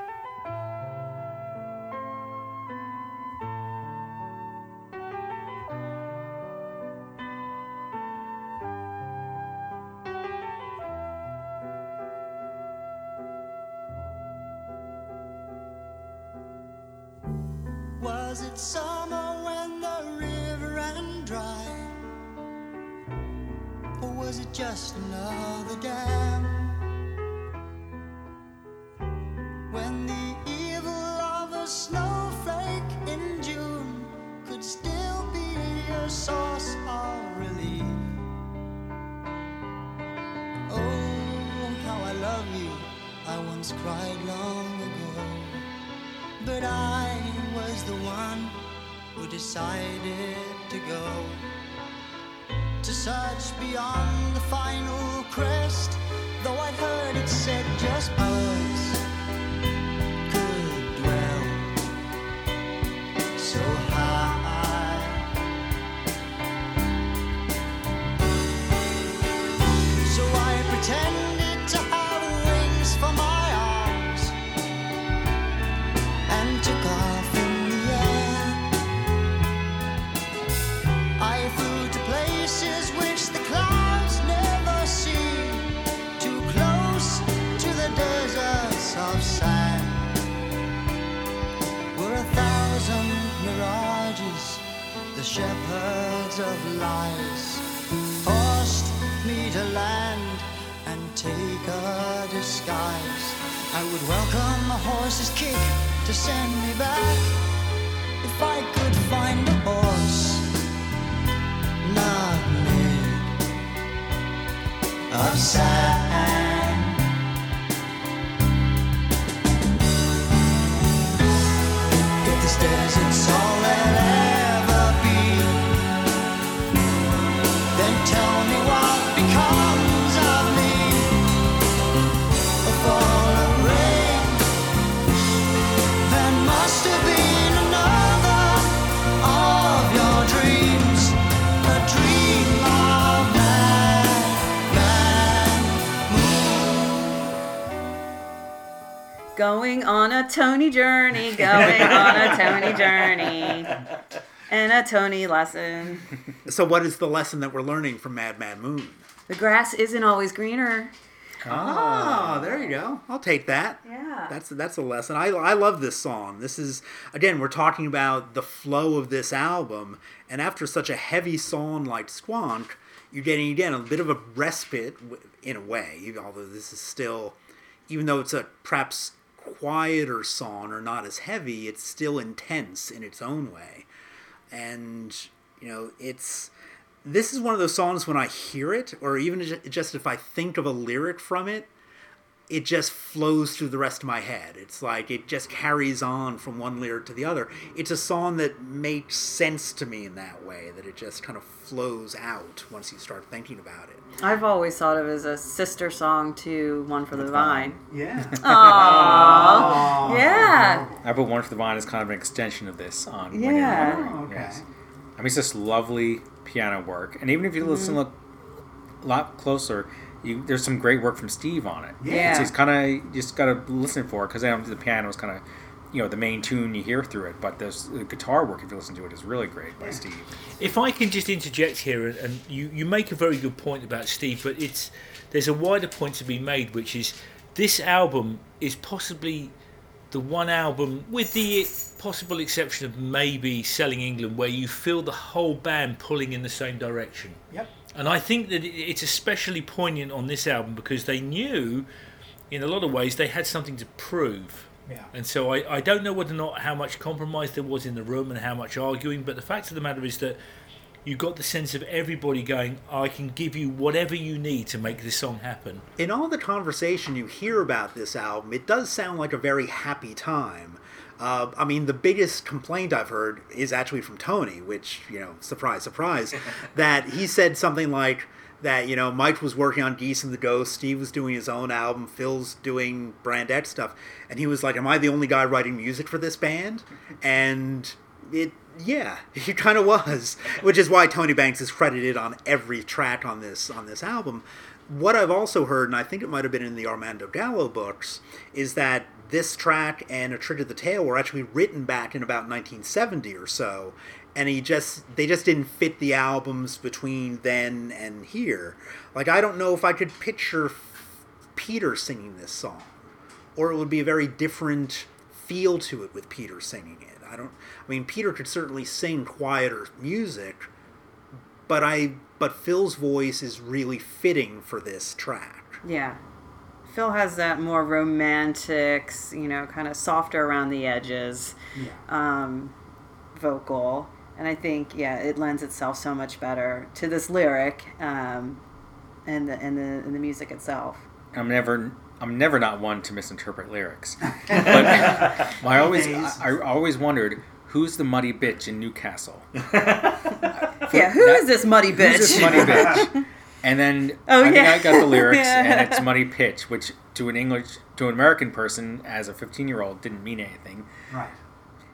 Going on a Tony journey, going on a Tony journey. And a Tony lesson. So, what is the lesson that we're learning from Madman Moon? The grass isn't always greener. Ah, there you go. I'll take that. Yeah. That's that's a lesson. I I love this song. This is again we're talking about the flow of this album, and after such a heavy song like Squonk, you're getting again a bit of a respite in a way. even- Although this is still, even though it's a perhaps quieter song or not as heavy, it's still intense in its own way, and you know it's this is one of those songs when I hear it, or even just if I think of a lyric from it, it just flows through the rest of my head. It's like it just carries on from one lyric to the other. It's a song that makes sense to me in that way, that it just kind of flows out once you start thinking about it. I've always thought of it as a sister song to One for the Vine. Yeah. Aww. Yeah. I put One for the Vine as kind of an extension of this on. When Yeah. You're Wondering. Yes. I mean, it's just lovely piano work, and even if you listen Mm-hmm. a lot closer, you, there's some great work from Steve on it. Yeah. It's, it's kind of just got to listen for it because the piano is kind of, you know, the main tune you hear through it. But there's the guitar work if you listen to it is really great by Steve. If I can just interject here, and, and you, you make a very good point about Steve, but it's there's a wider point to be made, which is this album is possibly the one album, with the possible exception of maybe Selling England, where you feel the whole band pulling in the same direction. Yep. And I think that it's especially poignant on this album because they knew, in a lot of ways, they had something to prove. Yeah. And so I, I don't know whether or not how much compromise there was in the room and how much arguing, but the fact of the matter is that you got the sense of everybody going, I can give you whatever you need to make this song happen. in all the conversation you hear about this album, it does sound like a very happy time. Uh, I mean, the biggest complaint I've heard is actually from Tony, which, you know, surprise, surprise, that he said something like that, you know, Mike was working on Geese and the Ghost, Steve was doing his own album, Phil's doing Brand X stuff, and he was like, Am I the only guy writing music for this band? And it, yeah, he kind of was, which is why Tony Banks is credited on every track on this on this album what I've also heard, and I think it might have been in the Armando Gallo books, is that this track and A Trick of the Tail were actually written back in about 1970 or so, and he just they just didn't fit the albums between then and here. Like I don't know if I could picture Peter singing this song, or it would be a very different feel to it with Peter singing it. I don't. I mean, Peter could certainly sing quieter music, but I but Phil's voice is really fitting for this track. Yeah. Phil has that more romantic, you know, kind of softer around the edges um, vocal. And I think, yeah, it lends itself so much better to this lyric um, and, the, and, the, and the music itself. I'm never I'm never not one to misinterpret lyrics. But I always I, I always wondered who's the muddy bitch in Newcastle. Yeah, who is that- this muddy bitch? Who's this muddy bitch? And then Oh, I think. I got the lyrics, Yeah. and it's muddy pitch, which to an English to an American person as a 15 year old didn't mean anything. Right.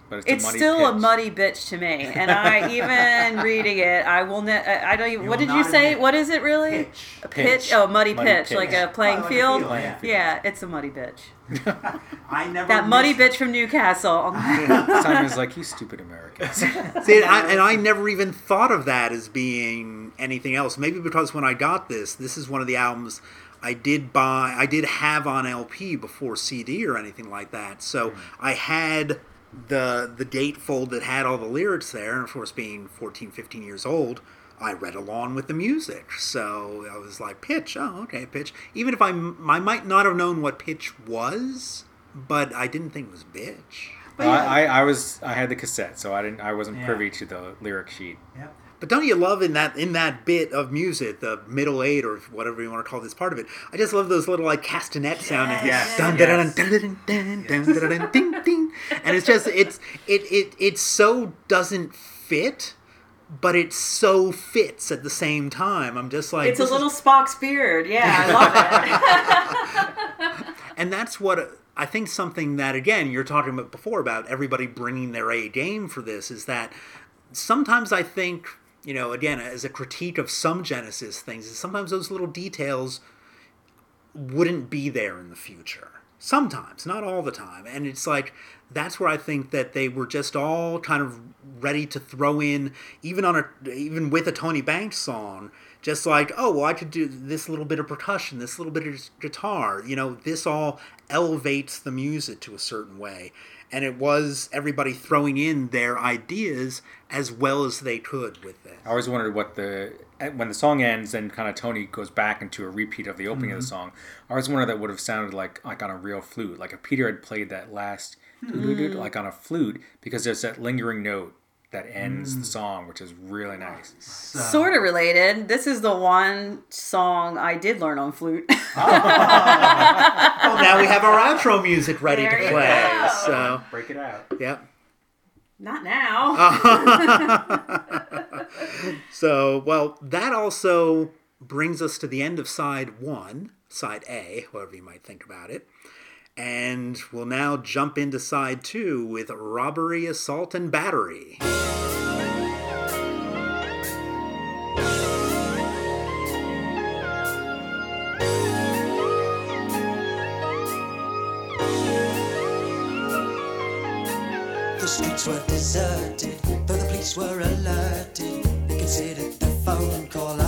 But it's, It's a still a muddy bitch to me, and I even reading it, I will. Ne- I don't even. What did you say? What is it really? Pitch. A pitch? Pitch. Oh, muddy, Muddy pitch, pitch. like a playing like a field. field, yeah. yeah, it's a muddy bitch. I never That muddy bitch from Newcastle. Simon's like, you stupid Americans. See, I, and I never even thought of that as being anything else. Maybe because when I got this, this is one of the albums I did buy, I did have on LP before CD or anything like that. So mm. I had the the gatefold that had all the lyrics there, and of course, being 14, 15 years old. I read along with the music, so I was like, "Pitch, oh, okay, pitch." Even if I, I might not have known what pitch was, but I didn't think it was bitch. Well, I, I, I was I had the cassette, so I didn't I wasn't Yeah. privy to the lyric sheet. But don't you love in that in that bit of music, the middle eight or whatever you want to call this part of it? I just love those little like castanet sound and ding ding, and it's just it's it it it so doesn't fit but it so fits at the same time. I'm just like it's a little is... Spock's beard. Yeah, I love it. and that's what I think something that again you're talking about before about everybody bringing their A game for this is that sometimes I think you know again as a critique of some Genesis things is sometimes those little details wouldn't be there in the future. Sometimes, not all the time. And it's like that's where I think that they were just all kind of ready to throw in even on a even with a Tony Banks song just like oh well I could do this little bit of percussion, this little bit of guitar, you know, this all elevates the music to a certain way. And it was everybody throwing in their ideas as well as they could with it. I always wondered what the eh, when the song ends and kind of Tony goes back into a repeat of the opening of the mm-hmm. song. I always wondered that would have sounded like like on a real flute, like if Peter had played that last hmm. like on a flute, because there's that lingering note that ends the mm. song, which is really nice. sort of related. This is the one song I did learn on flute. Oh, now we have our outro music ready There to play. go. So, Break it out. Yep. Not now. So, well, that also brings us to the end of side one, side A, however you might think about it. And we'll now jump into side two with robbery, assault, and battery. The streets were deserted, though the police were alerted. They considered the phone call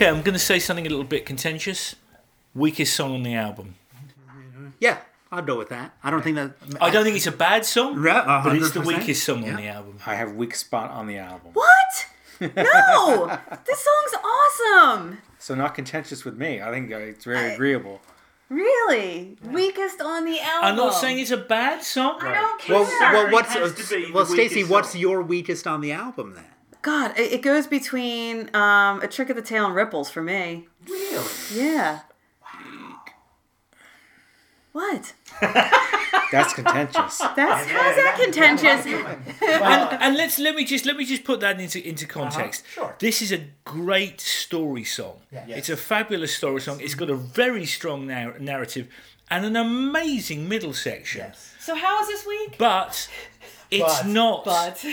Okay, I'm going to say something a little bit contentious. Weakest song on the album. Yeah, I'll go with that. I don't think that. I don't think it's a bad song, Yeah, but it's the hundred percent. weakest song Yeah. on the album. I have weak spot on the album. What? No, this song's awesome. So not contentious with me. I think uh, it's very agreeable. Really, weakest on the album. I'm not saying it's a bad song. I don't care. Well, well, what's has to be the well, Stacey? weakest What's song. your weakest on the album then? God, it, it goes between um, a trick of the tail and ripples for me. Really? Yeah. Wow. What? That's contentious. That's how's that contentious? and, and let's let me just let me just put that into into context. sure. This is a great story song. Yeah. It's a fabulous story song. It's got a very strong nar- narrative and an amazing middle section. Yes. So how is this weak? But it's But- not. But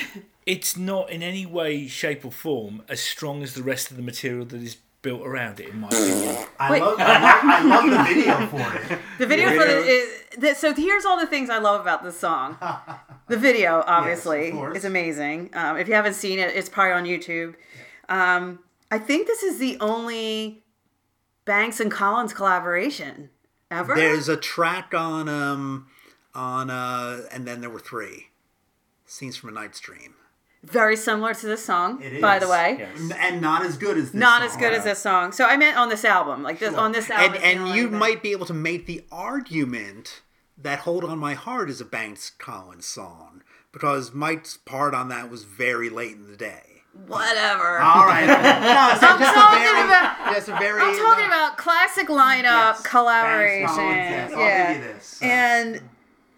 it's not in any way, shape, or form as strong as the rest of the material that is built around it. In my opinion. I love, I love, I love the video for it. the video for the is so here's all the things I love about this song. The video, obviously, course. is amazing. Um, if you haven't seen it, it's probably on YouTube. Um, I think this is the only Banks and Collins collaboration ever. There's a track on um on uh and then there were three scenes from a night's dream. Very similar to this song, It by the way. Yes. And not as good as this Not song. as good as this song. So I meant on this album, like this on this album. And and you thing. might be able to make the argument that "Hold on My Heart" is a Banks Collins song because Mike's part on that was very late in the day. whatever. All right, no, so I'm just talking a very, about- just a very. I'm talking uh, about classic lineup Yes. collaboration. Collins, yes, I'll yeah. give you this. And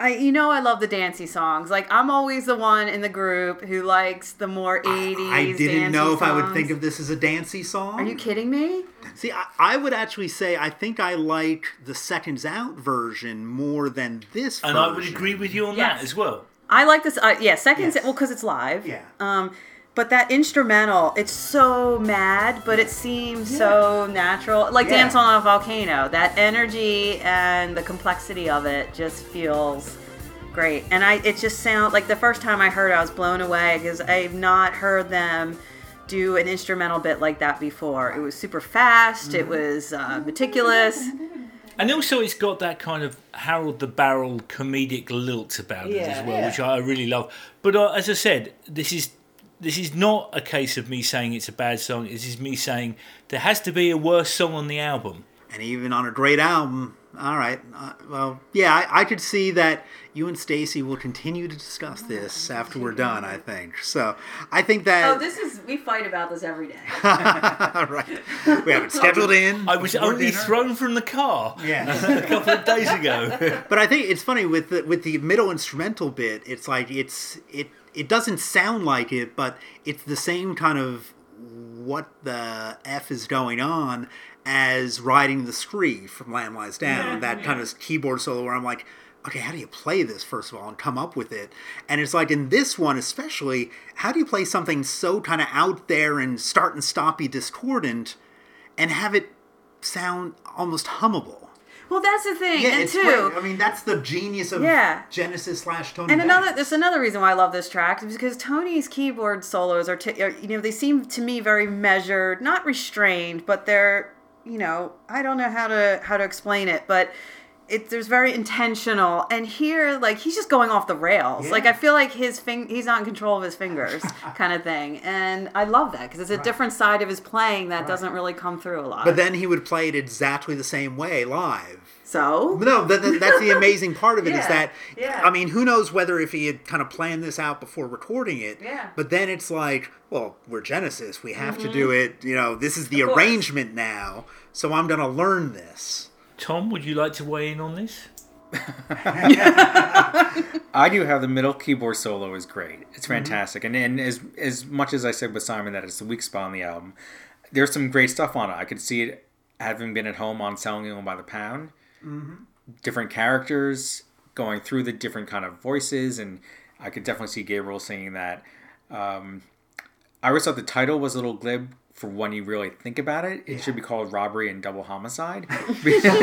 I you know I love the dancey songs. Like I'm always the one in the group who likes the more 80s I didn't dancey know if I would think of this as a dancey song. Are you kidding me? See, I, I would actually say I think I like the Seconds Out version more than this and version. I would agree with you on Yes. that as well. I like this uh, yeah, seconds Yes. well cuz it's live. Yeah. Um but that instrumental, it's so mad, but it seems so natural. Like Yeah. Dance on a Volcano. That energy and the complexity of it just feels great. And I it just sounds like the first time I heard it, I was blown away because I've not heard them do an instrumental bit like that before. It was super fast, it was uh, meticulous. And also, it's got that kind of Harold the Barrel comedic lilt about it as well, which I really love. But uh, as I said, this is this is not a case of me saying it's a bad song. This is me saying there has to be a worse song on the album. and even on a great album. All right, uh, well, yeah, I, I could see that you and Stacy will continue to discuss this after we're done. I think so. I think that. Oh, this is we fight about this every day. all right, we have it scheduled in. I was only dinner. thrown from the car Yeah. a couple of days ago. But I think it's funny with the with the middle instrumental bit. It's like it's it it doesn't sound like it, but it's the same kind of what the f is going on as riding the scree from Lamb Lies Down. that kind of keyboard solo where I'm like. Okay, how do you play this first of all and come up with it? And it's like in this one especially, how do you play something so kind of out there and start and stoppy discordant and have it sound almost hummable? Well, that's the thing, Yeah, and it's two. great. I mean, that's the genius of Yeah. Genesis slash Tony. And Banks. another, there's another reason why I love this track is because Tony's keyboard solos are, t- are, you know, they seem to me very measured, not restrained, but they're, you know, I don't know how to how to explain it, but it there's very intentional. And here, like he's just going off the rails. Like I feel like his fing, he's not in control of his fingers, kind of thing. And I love that because it's a different side of his playing that doesn't really come through a lot. But then he would play it exactly the same way live. So No, that, that- that's the amazing part of it is Yeah, that yeah. I mean, who knows whether if he had kind of planned this out before recording it. Yeah. But then it's like, well, we're Genesis. We have to do it. You know, this is the Mm-hmm. Of course. arrangement now. So I'm going to learn this. Tom, would you like to weigh in on this? I do have the middle keyboard solo is great. It's fantastic, and and as as much as I said with Simon that it's the weak spot on the album, there's some great stuff on it. I could see it having been at home on selling it by the pound. Different characters going through the different kind of voices, and I could definitely see Gabriel saying that. Um, I always thought the title was a little glib for when you really think about it. It should be called Robbery and Double Homicide. because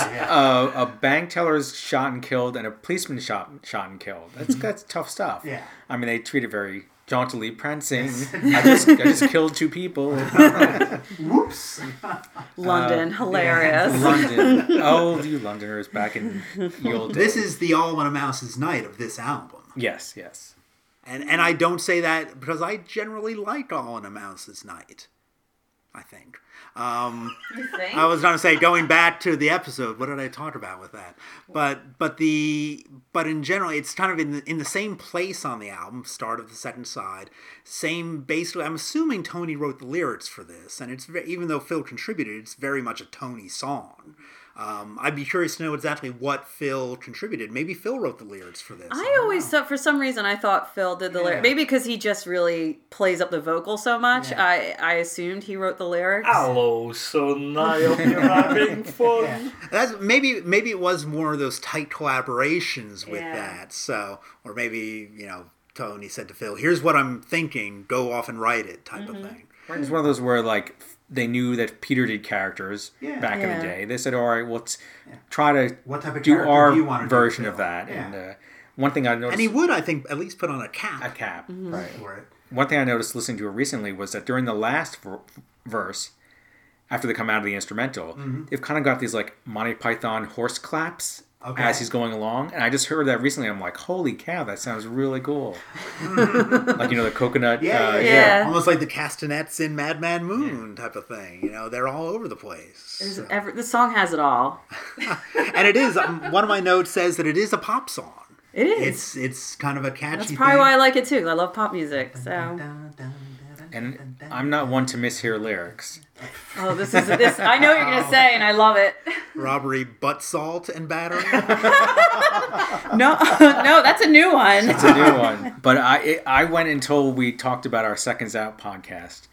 uh, a bank teller is shot and killed and a policeman shot shot and killed. That's that's tough stuff. Yeah. I mean, they treat it very jauntily prancing. I just I just killed two people. Whoops. London, uh, hilarious. London. Oh, you Londoners back in the old days. This is the All in a Mouse's Night of this album. Yes, yes. And and I don't say that because I generally like All in a Mouse's Night. I think. Um, I was going to say going back to the episode. What did I talk about with that? But but the but in general, it's kind of in the in the same place on the album. Start of the second side, same basically. I'm assuming Tony wrote the lyrics for this, and it's ve- even though Phil contributed, it's very much a Tony song. Um, I'd be curious to know exactly what Phil contributed. Maybe Phil wrote the lyrics for this. I always thought, for some reason, I thought Phil did the lyrics. Maybe because he just really plays up the vocal so much. I, I assumed he wrote the lyrics. Hello, son. I hope you're having fun. That's maybe maybe it was more of those tight collaborations with Yeah. that. So or maybe you know Tony said to Phil, "Here's what I'm thinking. Go off and write it," type Mm-hmm. of thing. It's one of those where like they knew that Peter did characters Yeah. back in the day. They said, "All right, let's try to What type of do character our do you wanna do, version Phil?" of that." Yeah. And uh, one thing I noticed And he would, I think, at least put on a cap. a cap, Mm-hmm. right? for it. One thing I noticed listening to it recently was that during the last ver- verse, after they come out of the instrumental, Mm-hmm. they've kind of got these like Monty Python horse claps Okay. as he's going along, and I just heard that recently. I'm like, holy cow, that sounds really cool. like you know the coconut. Yeah, uh, yeah, yeah. Almost like the castanets in Madman Moon type of thing. You know, they're all over the place. There's every, the song has it all. and it is. Um, one of my notes says that it is a pop song. It is. It's it's kind of a catchy. That's probably thing. why I like it too. I love pop music. So, And I'm not one to mishear lyrics. Oh, this is this. I know what you're gonna say, and I love it. robbery, butt salt, and battery. No, no, that's a new one. It's a new one. But I it, I went until we talked about our Seconds Out podcast,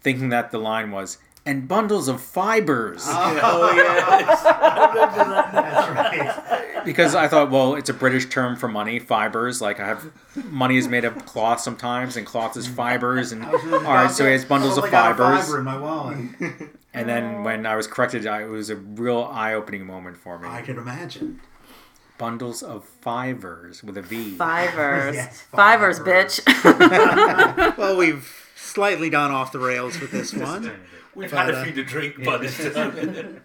thinking that the line was and bundles of fibers Oh, yes. Oh, that's right. because I thought, well, it's a British term for money, fibers. Like I have money is made of cloth sometimes, and cloth is fibers. And all right, so he has bundles of I got a fibers. fiber in my wallet. And then when I was corrected, I, it was a real eye-opening moment for me. I can imagine. Bundles of fivers with a V. Fivers, Yes, fivers, fivers. bitch. Well, we've slightly gone off the rails with this one. We've had But, uh, a few to drink by this time.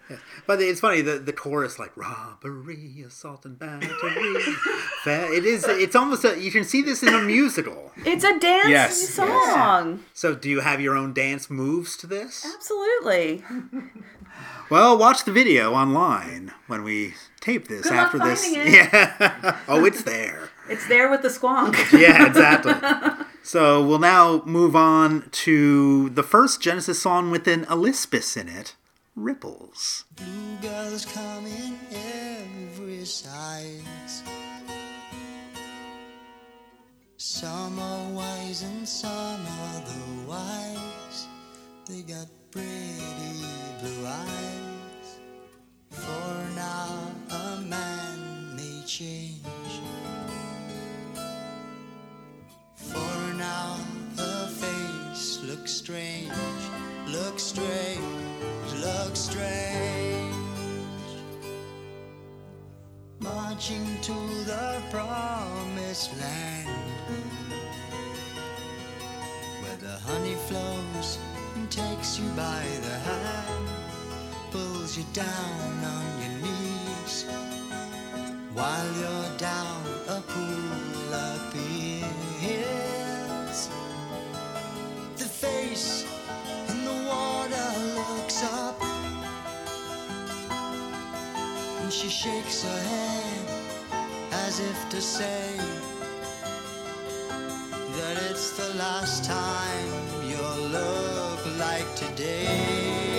But it's funny the the chorus like robbery, assault and battery. It is. It's almost a. You can see this in a musical. it's a dance Yes, song. So, do you have your own dance moves to this? Absolutely. Well, watch the video online when we tape this Good luck after this. it. Yeah. oh, it's there. It's there with the squonk. Yeah, exactly. So we'll now move on to the first Genesis song with an ellipsis in it, Ripples. Come in every size. Some are wise and some otherwise. They got pretty blue eyes. For now, a man may change. Strange, looks strange, looks strange. Marching to the promised land where the honey flows and takes you by the hand, pulls you down on your knees while you're down a pool face in the water looks up and she shakes her head as if to say that it's the last time you'll look like today.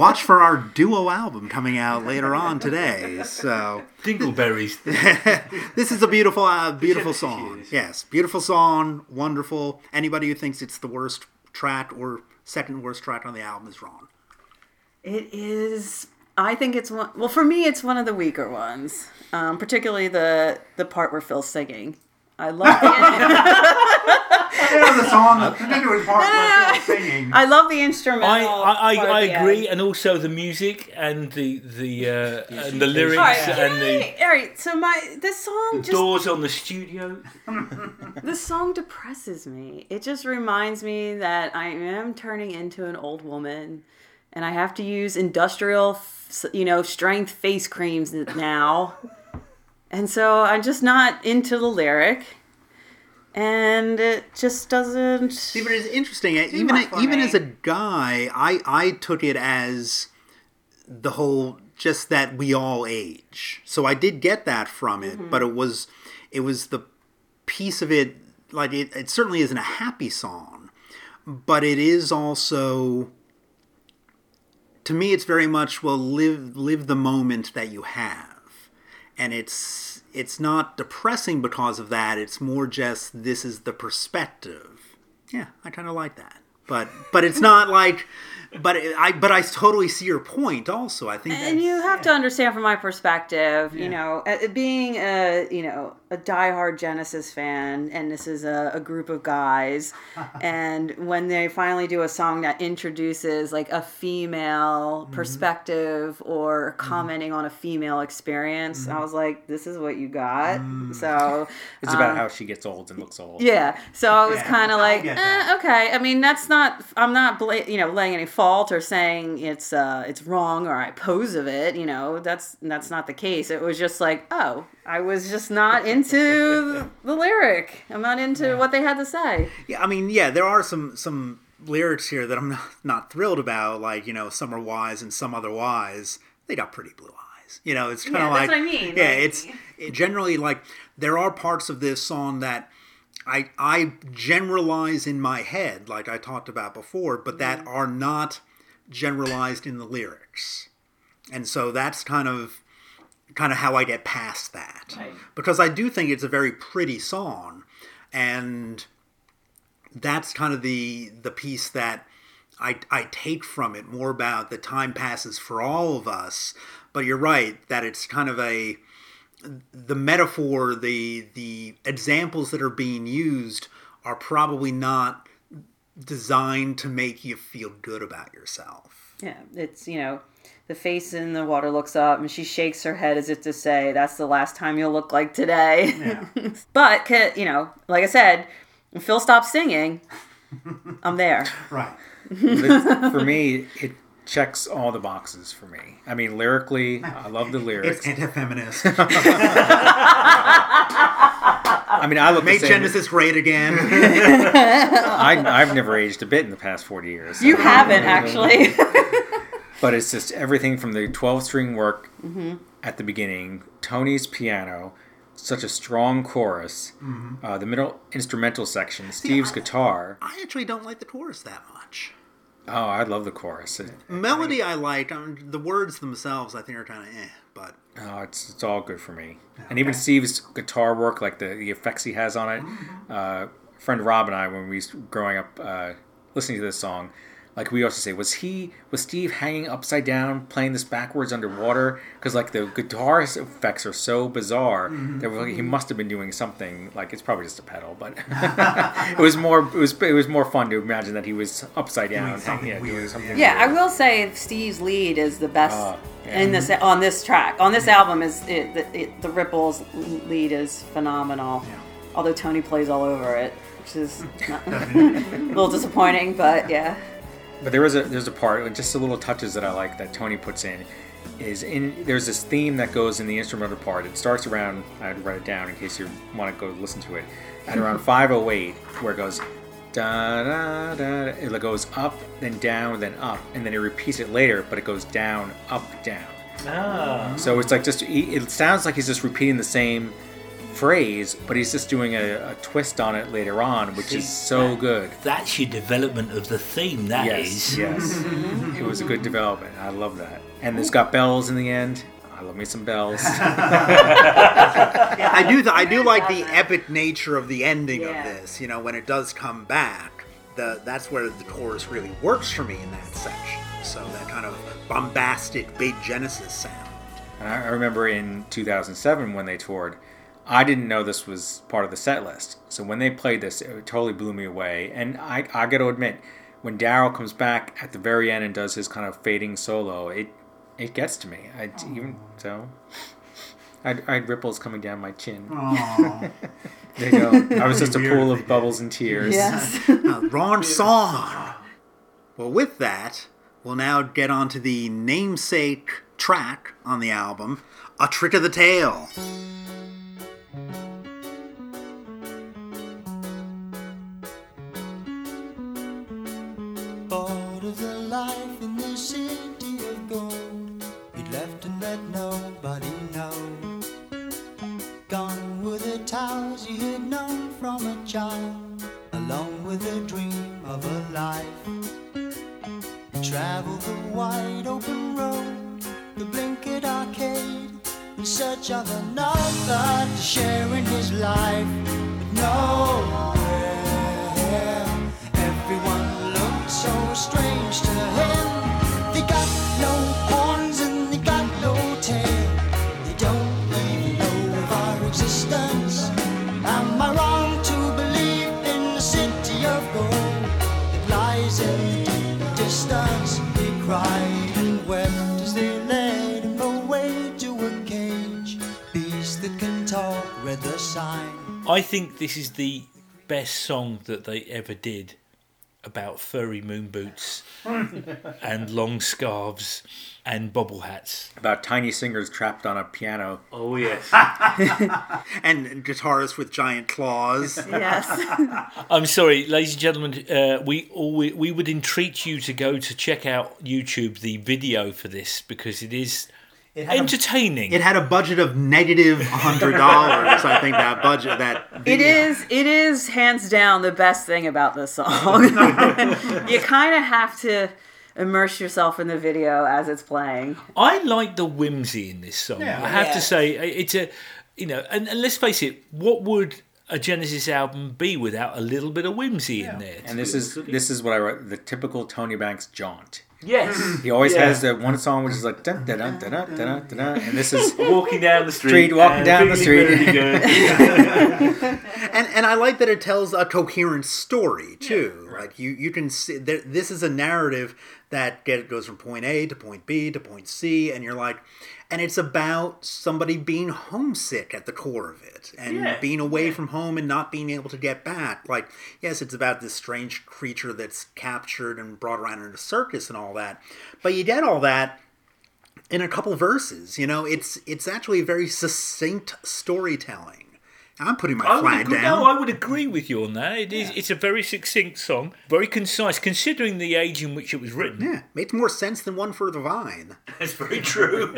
Watch for our duo album coming out later on today. So Dingleberries. this is a beautiful, uh, beautiful song. Yes, beautiful song, wonderful. Anybody who thinks it's the worst track or second worst track on the album is wrong. It is. I think it's one. Well, for me, it's one of the weaker ones. Um, particularly the the part where Phil's singing. I love the. Yeah, the song, particularly part where Phil's singing. I love the instrumental. I, I, I, I agree, end. and also the music and the the uh, and the lyrics All right, and the all right. So my this song just doors on the studio. this song depresses me. It just reminds me that I am turning into an old woman, and I have to use industrial, you know, strength face creams now. And so I'm just not into the lyric, and it just doesn't. See, but it's interesting. uh, Even much for even me. as a guy, I I took it as the whole just that we all age. So I did get that from it, but it was it was the piece of it like it, it certainly isn't a happy song, but it is also to me it's very much well live live the moment that you have. And it's it's not depressing because of that. It's more just this is the perspective. Yeah, I kind of like that. But but it's not like but it, I but I totally see your point also. I think And you have to understand from my perspective, you know, being a you know a diehard Genesis fan, and this is a, a group of guys, and when they finally do a song that introduces like a female Mm-hmm. perspective or commenting on a female experience, Mm-hmm. I was like, this is what you got. So It's about how she gets old and looks old. Um, yeah, so I was Yeah, kind of like, eh, okay. I mean, that's not. I'm not, bla- you know, laying any fault or saying it's uh, it's wrong or I pose of it. You know, that's that's not the case. It was just like, oh, I was just not into the lyric. I'm not into what they had to say. Yeah, I mean, yeah, there are some some lyrics here that I'm not, not thrilled about, like you know, some are wise and some otherwise. They got pretty blue eyes. You know, it's kind of Yeah, like that's what I mean, Yeah, like- it's it generally like there are parts of this song that I I generalize in my head, like I talked about before, but that mm-hmm. are not generalized in the lyrics, and so that's kind of kind of how I get past that because I do think it's a very pretty song, and that's kind of the the piece that I I take from it more about the time passes for all of us. But you're right that it's kind of a the metaphor, the the examples that are being used are probably not designed to make you feel good about yourself. Yeah, it's you know, the face in the water looks up and she shakes her head as if to say, "That's the last time you'll look like today." but you know, like I said, when Phil stops singing, I'm there. Right. For me, it checks all the boxes for me. I mean, lyrically, I love the lyrics. It's anti-feminist. I mean, I look the Make same. Genesis great again. I, I've never aged a bit in the past 40 years. You haven't actually. But it's just everything from the 12 string work Mm-hmm. at the beginning, Tony's piano, such a strong chorus, Mm-hmm. uh, the middle instrumental section, Steve's guitar. I actually don't like the chorus that much. Oh, I love the chorus. It- Melody I like. Um, the words themselves I think are kind of eh. But oh, it's, it's all good for me. And even Steve's guitar work, like the, the effects he has on it. Mm-hmm. Uh, friend Rob and I, when we was growing up uh, listening to this song, like we also say, was he was Steve hanging upside down playing this backwards underwater? Because like the guitar effects are so bizarre Mm-hmm. that we're like, he must have been doing something. Like it's probably just a pedal, but it was more it was it was more fun to imagine that he was upside down, hanging, something yeah, doing weird, something. yeah, I will say Steve's lead is the best Uh, yeah. in this on this track. On this album is it, the, it, the Ripples lead is phenomenal. Although Tony plays all over it, which is not, a little disappointing, but yeah. But there was a there's a part, just the little touches that I like that Tony puts in. Is in there's this theme that goes in the instrumental part. It starts around. I had to write it down in case you want to go listen to it. At around 508, where it goes da da da. It goes up, then down, then up, and then it repeats it later, but it goes down, up, down. Ah. So it's like just it sounds like he's just repeating the same phrase, but he's just doing a, a twist on it later on, which is so good. That's your development of the theme. That is. yes, yes. it was a good development. I love that. And it's got bells in the end. I love me some bells. I do. Th- I do like the epic nature of the ending Yeah. of this. You know, when it does come back, the that's where the chorus really works for me in that section. So that kind of bombastic, big Genesis sound. And I I remember in 2007 when they toured, I didn't know this was part of the set list. So when they played this, it totally blew me away. And I, I got to admit, when Daryl comes back at the very end and does his kind of fading solo, it it gets to me. I even so, I, I had ripples coming down my chin. there you go. I was just a pool of bubbles and tears. Yes. Uh, wrong song. Well, with that, we'll now get on to the namesake track on the album, "A Trick of the Tail." Bored of the life in the city of gold, he'd left and let nobody know. Gone were the towers he had known from a child, along with the dream of a life. He traveled the wide open road, the blinkered arcade, in search of another to share in his life. But nowhere, read the sign. I think this is the best song that they ever did about furry moon boots and long scarves and bobble hats. About tiny singers trapped on a piano. Oh yes. and guitarists with giant claws. yes. I'm sorry, ladies and gentlemen. Uh, we, we we would entreat you to go to check out YouTube the video for this because it is It had, a, entertaining. it had a budget of negative hundred dollars. I think that budget that It video. is. It is hands down the best thing about this song. you kind of have to immerse yourself in the video as it's playing. I like the whimsy in this song. I have to say, it's a you know, and, and let's face it, what would a Genesis album be without a little bit of whimsy in there? And this is this is what I wrote the typical Tony Banks jaunt. Yes, He always Yeah. has that one song which is like dun dun dun dun dun dun dun, dun and this is walking down the street, Street, walking and down the feeling street. really good. and and I like that it tells a coherent story too. Like you you can see there, this is a narrative that get goes from point A to point B to point C, and you're like, and it's about somebody being homesick at the core of it, and Yeah, being away from home and not being able to get back. Like yes, it's about this strange creature that's captured and brought around in a circus and all that, but you get all that in a couple verses. You know, it's it's actually very succinct storytelling. I'm putting my I flag agree, down. no, I would agree with you on that. It is. It's a very succinct song, very concise, considering the age in which it was written. Yeah, makes more sense than one for the vine. That's very true.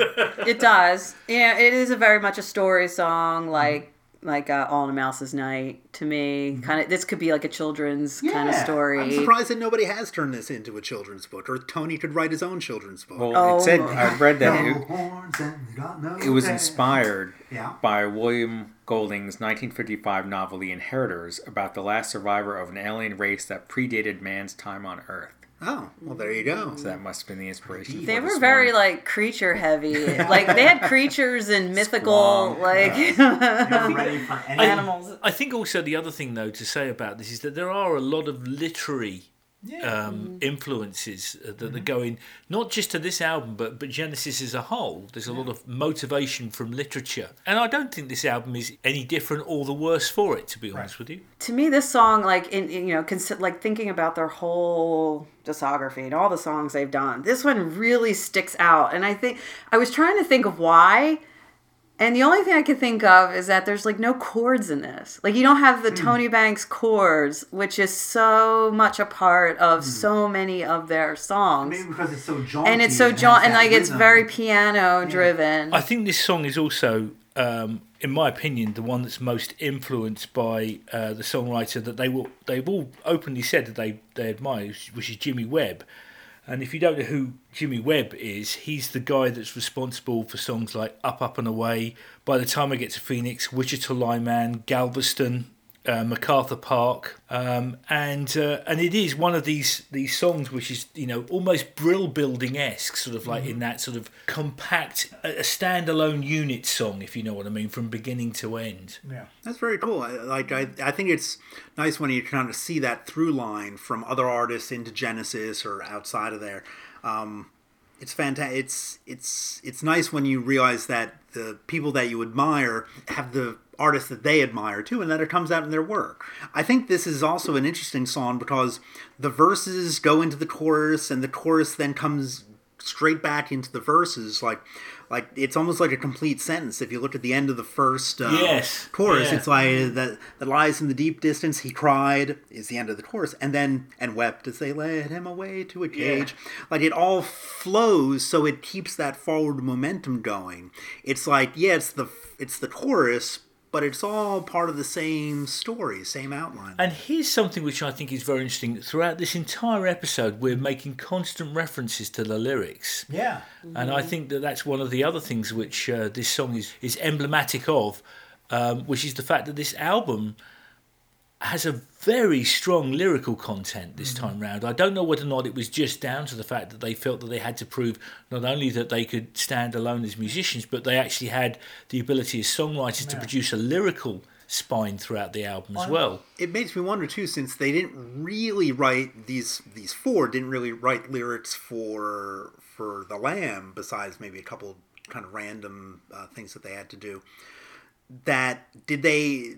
It does. Yeah, it is a very much a story song, like like uh, All in a Mouse's Night to me. Kind of. This could be like a children's kind of story. I'm surprised that nobody has turned this into a children's book, or Tony could write his own children's book. well Oh. it said I read that it, horns and no it was inspired Yeah. by William Golding's 1955 novel The Inheritors about the last survivor of an alien race that predated man's time on Earth. Oh, well, there you go. So that must have been the inspiration. They were this very one. like creature heavy. like they had creatures and mythical Squonk, like animals. I think also the other thing, though, to say about this is that there are a lot of literary um, influences uh, that are going not just to this album, but but Genesis as a whole. There's a lot of motivation from literature, and I don't think this album is any different or the worse for it. To be honest with you, to me this song like in, in, you know consi- like thinking about their whole discography and all the songs they've done this one really sticks out. And i think i was trying to think of why And the only thing I could think of is that there's like no chords in this. Like you don't have the Hmm. Tony Banks chords, which is so much a part of so many of their songs. Maybe because it's so jaunty. and it's so has jaunty and that like it's very piano driven. I think this song is also, um, in my opinion, the one that's most influenced by uh, the songwriter that they will they've all openly said that they they admire, which is Jimmy Webb. And if you don't know who Jimmy Webb is, he's the guy that's responsible for songs like Up, Up and Away, By the Time I Get to Phoenix, Wichita Lineman, Galveston, uh, MacArthur Park, um, and uh, and it is one of these these songs which is you know almost Brill building esque, sort of like in that sort of compact, a, a standalone unit song, if you know what I mean, from beginning to end. Yeah, that's very cool. I, like I, I think it's nice when you kind of see that through line from other artists into Genesis or outside of there. Um, it's fantastic. It's it's it's nice when you realize that the people that you admire have the artists that they admire too, and that it comes out in their work. I think this is also an interesting song because the verses go into the chorus, and the chorus then comes straight back into the verses. Like like it's almost like a complete sentence. If you look at the end of the first uh, Yes, chorus yeah. it's like that that lies in the deep distance. He cried is the end of the chorus and then and wept as they led him away to a cage. Like it all flows so it keeps that forward momentum going. It's like yeah it's the it's the chorus but it's all part of the same story same outline And here's something which I think is very interesting. Throughout this entire episode, we're making constant references to the lyrics. yeah And I think that that's one of the other things which uh, this song is, is emblematic of, um, which is the fact that this album has a very strong lyrical content this time round. I don't know whether or not it was just down to the fact that they felt that they had to prove not only that they could stand alone as musicians, but they actually had the ability as songwriters to produce a lyrical spine throughout the album as well. it makes me wonder too since they didn't really write these these four didn't really write lyrics for for the lamb besides maybe a couple kind of random uh, things that they had to do that did they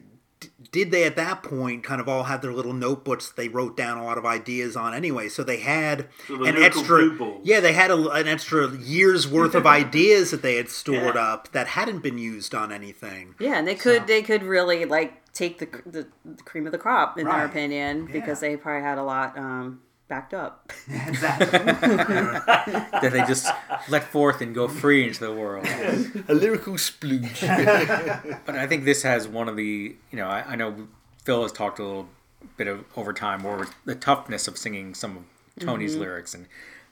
did they at that point kind of all have their little notebooks they wrote down a lot of ideas on anyway? So they had Sort of an extra blue yeah they had a, an extra year's worth of ideas that they had stored up that hadn't been used on anything. Yeah, and they could they could really like take the the, the cream of the crop in Right. their opinion because they probably had a lot um, backed up. exactly that they just let forth and go free into the world. A lyrical splooge. But I think this has one of the, you know, I, I know Phil has talked a little bit of over time over the toughness of singing some of Tony's mm-hmm. lyrics, and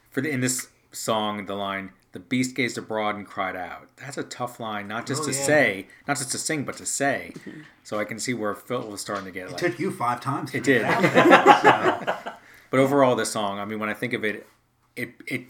for the, in this song, the line "the beast gazed abroad and cried out." That's a tough line, not just Oh, to yeah. say, not just to sing, but to say. Mm-hmm. so I can see where Phil was starting to get it like took you five times to it do did. That. but overall, this song, I mean, when I think of it, it it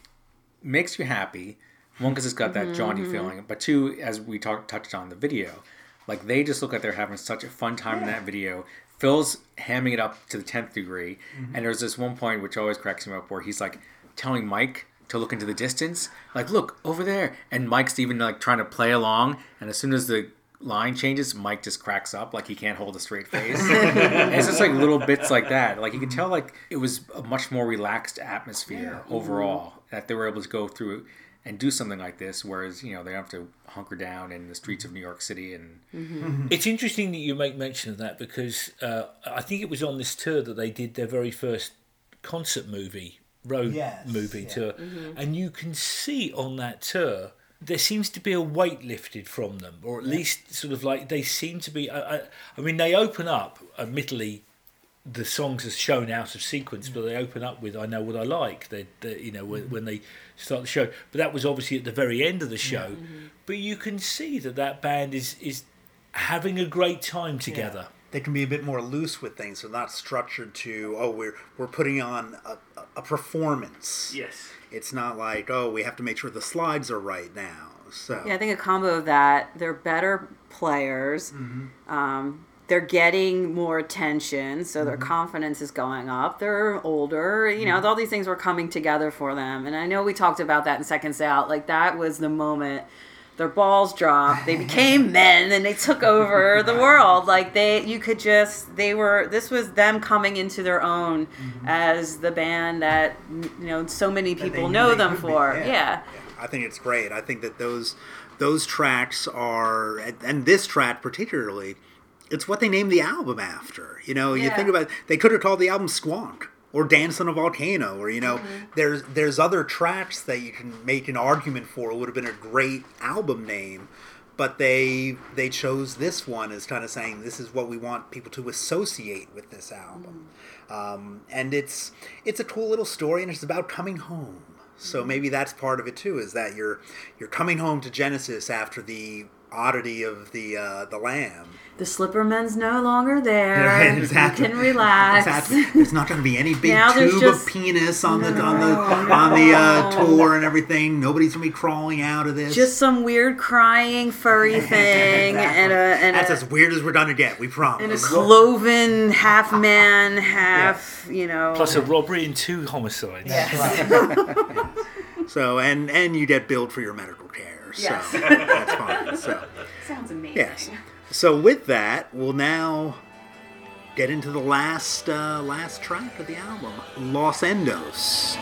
makes you happy. One, because it's got that mm-hmm. jaunty feeling, but two, as we talked touched on the video, like they just look like they're having such a fun time in that video. Phil's hamming it up to the tenth degree, mm-hmm. and there's this one point which always cracks me up where he's like telling Mike to look into the distance, like look over there, and Mike's even like trying to play along, and as soon as the line changes, Mike just cracks up like he can't hold a straight face. and it's just like little bits like that. Like you can tell like it was a much more relaxed atmosphere overall that they were able to go through and do something like this, whereas you know they don't have to hunker down in the streets of New York City and It's interesting that you make mention of that because uh, I think it was on this tour that they did their very first concert movie, road Yes, movie yeah. tour, and you can see on that tour there seems to be a weight lifted from them, or at least sort of like they seem to be. I, I, I mean, they open up, admittedly. The songs are shown out of sequence, but mm. they open up with "I Know What I Like." They, they you know, when, mm. when they start the show. But that was obviously at the very end of the show. Mm-hmm. But you can see that that band is is having a great time together. they can be a bit more loose with things. They're not structured to oh we're we're putting on a, a performance. Yes. It's not like oh we have to make sure the slides are right now. So Yeah, I think a combo of that. They're better players. Mm-hmm. Um, they're getting more attention, so their mm-hmm. confidence is going up. They're older. You know, mm-hmm. all these things were coming together for them. And I know we talked about that in Seconds Out. Like, that was the moment their balls dropped. They became men and they took over the world. Like, they, you could just, they were, this was them coming into their own mm-hmm. as the band that, you know, so many that they people know they them could be. for. yeah. I think it's great. I think that those those tracks are, and- and this track particularly, it's what they named the album after. You know, you think about they could have called the album Squonk or Dance on a Volcano, or you know, mm-hmm. there's there's other tracks that you can make an argument for would have been a great album name. But they they chose this one as kind of saying this is what we want people to associate with this album, mm-hmm. um, and it's it's a cool little story, and it's about coming home. So mm-hmm. maybe that's part of it too, is that you're you're coming home to Genesis after the oddity of the uh, the lamb. The Slipperman's no longer there. Right, exactly. You can relax. Exactly. There's not going to be any big tube just- of penis on the on the on the uh, tour and everything. Nobody's going to be crawling out of this. Just some weird crying furry thing and a and That's a, as weird as we're going to get. We promise. and a cloven half man, half you know. Plus a robbery and two homicides. So and and you get billed for your medical care. So Yes. that's fine. So sounds amazing. yes. So with that, we'll now get into the last uh, last track of the album, Los Endos.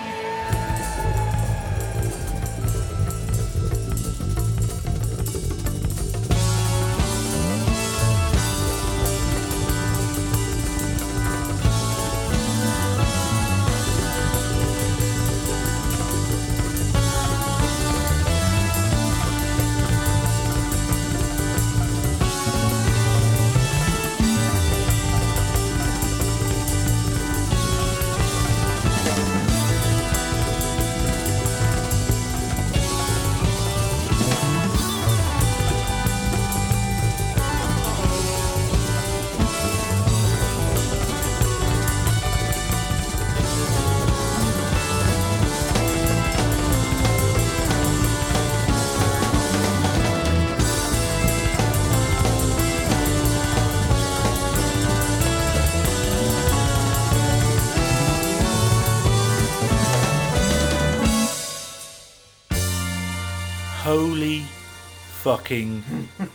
Fucking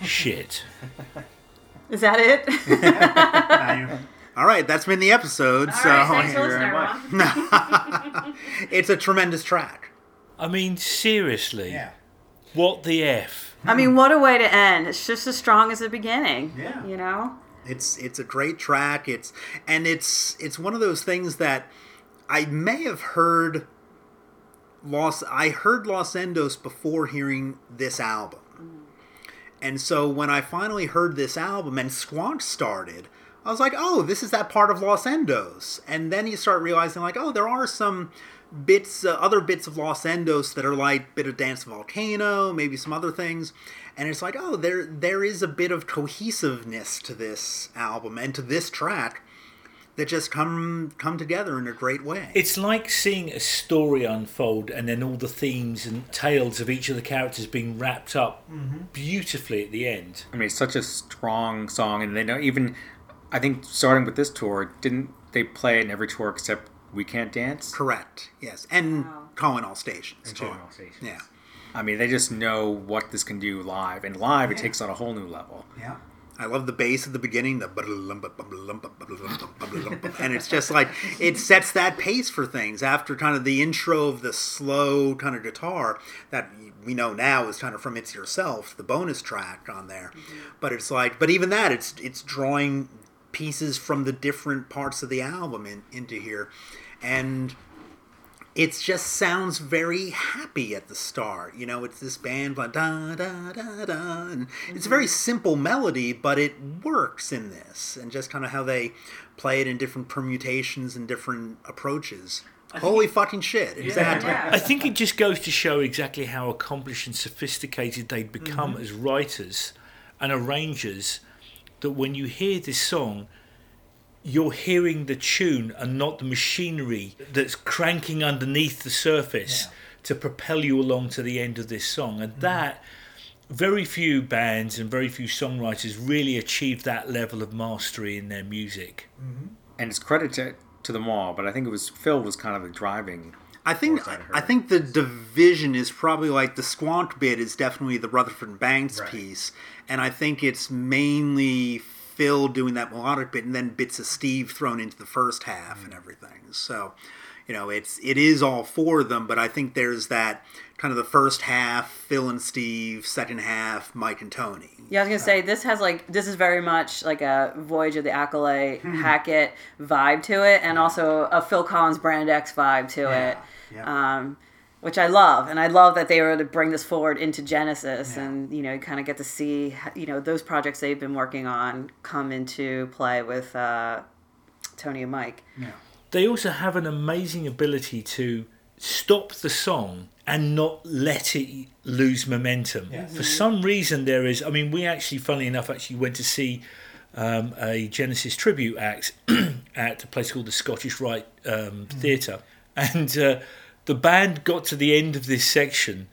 shit. Is that it? All right, that's been the episode. so All right, thanks for listening, it's a tremendous track. I mean, seriously. What the F? I mean, what a way to end. It's just as strong as the beginning. Yeah. You know? It's it's a great track. It's and it's it's one of those things that I may have heard Los I heard Los Endos before hearing this album. And so when I finally heard this album and Squonk started, I was like, "Oh, this is that part of Los Endos." And then you start realizing like, "Oh, there are some bits uh, other bits of Los Endos that are like bit of Dance Volcano, maybe some other things." And it's like, "Oh, there there is a bit of cohesiveness to this album and to this track that just come come together in a great way." It's like seeing a story unfold and then all the themes and tales of each of the characters being wrapped up mm-hmm. beautifully at the end. I mean, it's such a strong song, and they don't even. I think starting with this tour, didn't they play it in every tour except "We Can't Dance"? Correct. Yes. And calling all stations. too. Calling All Stations. Yeah. I mean, they just know what this can do live, and live it takes on a whole new level. Yeah. I love the bass at the beginning, the and it's just like it sets that pace for things after kind of the intro of the slow kind of guitar that we know now is kind of from It's Yourself, the bonus track on there. Mm-hmm. But it's like, but even that, it's it's drawing pieces from the different parts of the album in, into here, and it just sounds very happy at the start. You know, it's this band like da da da da, and it's a very simple melody, but it works in this, and just kind of how they play it in different permutations and different approaches. Holy fucking shit! Exactly. I think it just goes to show exactly how accomplished and sophisticated they'd become as writers and arrangers that when you hear this song, you're hearing the tune and not the machinery that's cranking underneath the surface to propel you along to the end of this song. And mm-hmm. that, very few bands and very few songwriters really achieve that level of mastery in their music. Mm-hmm. And it's credit to, to them all, but I think it was Phil was kind of the driving. I think I'd I think the division is probably like the Squonk bit is definitely the Rutherford and Banks piece, and I think it's mainly Phil doing that melodic bit, and then bits of Steve thrown into the first half and everything. So, you know, it's it is all four of them, but I think there's that kind of the first half Phil and Steve, second half Mike and Tony. Yeah, I was gonna say this has like this is very much like a Voyage of the Acolyte Hmm. Hackett vibe to it, and also a Phil Collins Brand X vibe to Yeah, it, yeah. um, which I love, and I love that they were able to bring this forward into Genesis, and you know, you kind of get to see you know those projects they've been working on come into play with uh, Tony and Mike. They also have an amazing ability to stop the song and not let it lose momentum. For some reason, there is. I mean, we actually, funnily enough, actually went to see um, a Genesis tribute act at a place called the Scottish Rite um, Theatre, and uh, the band got to the end of this section.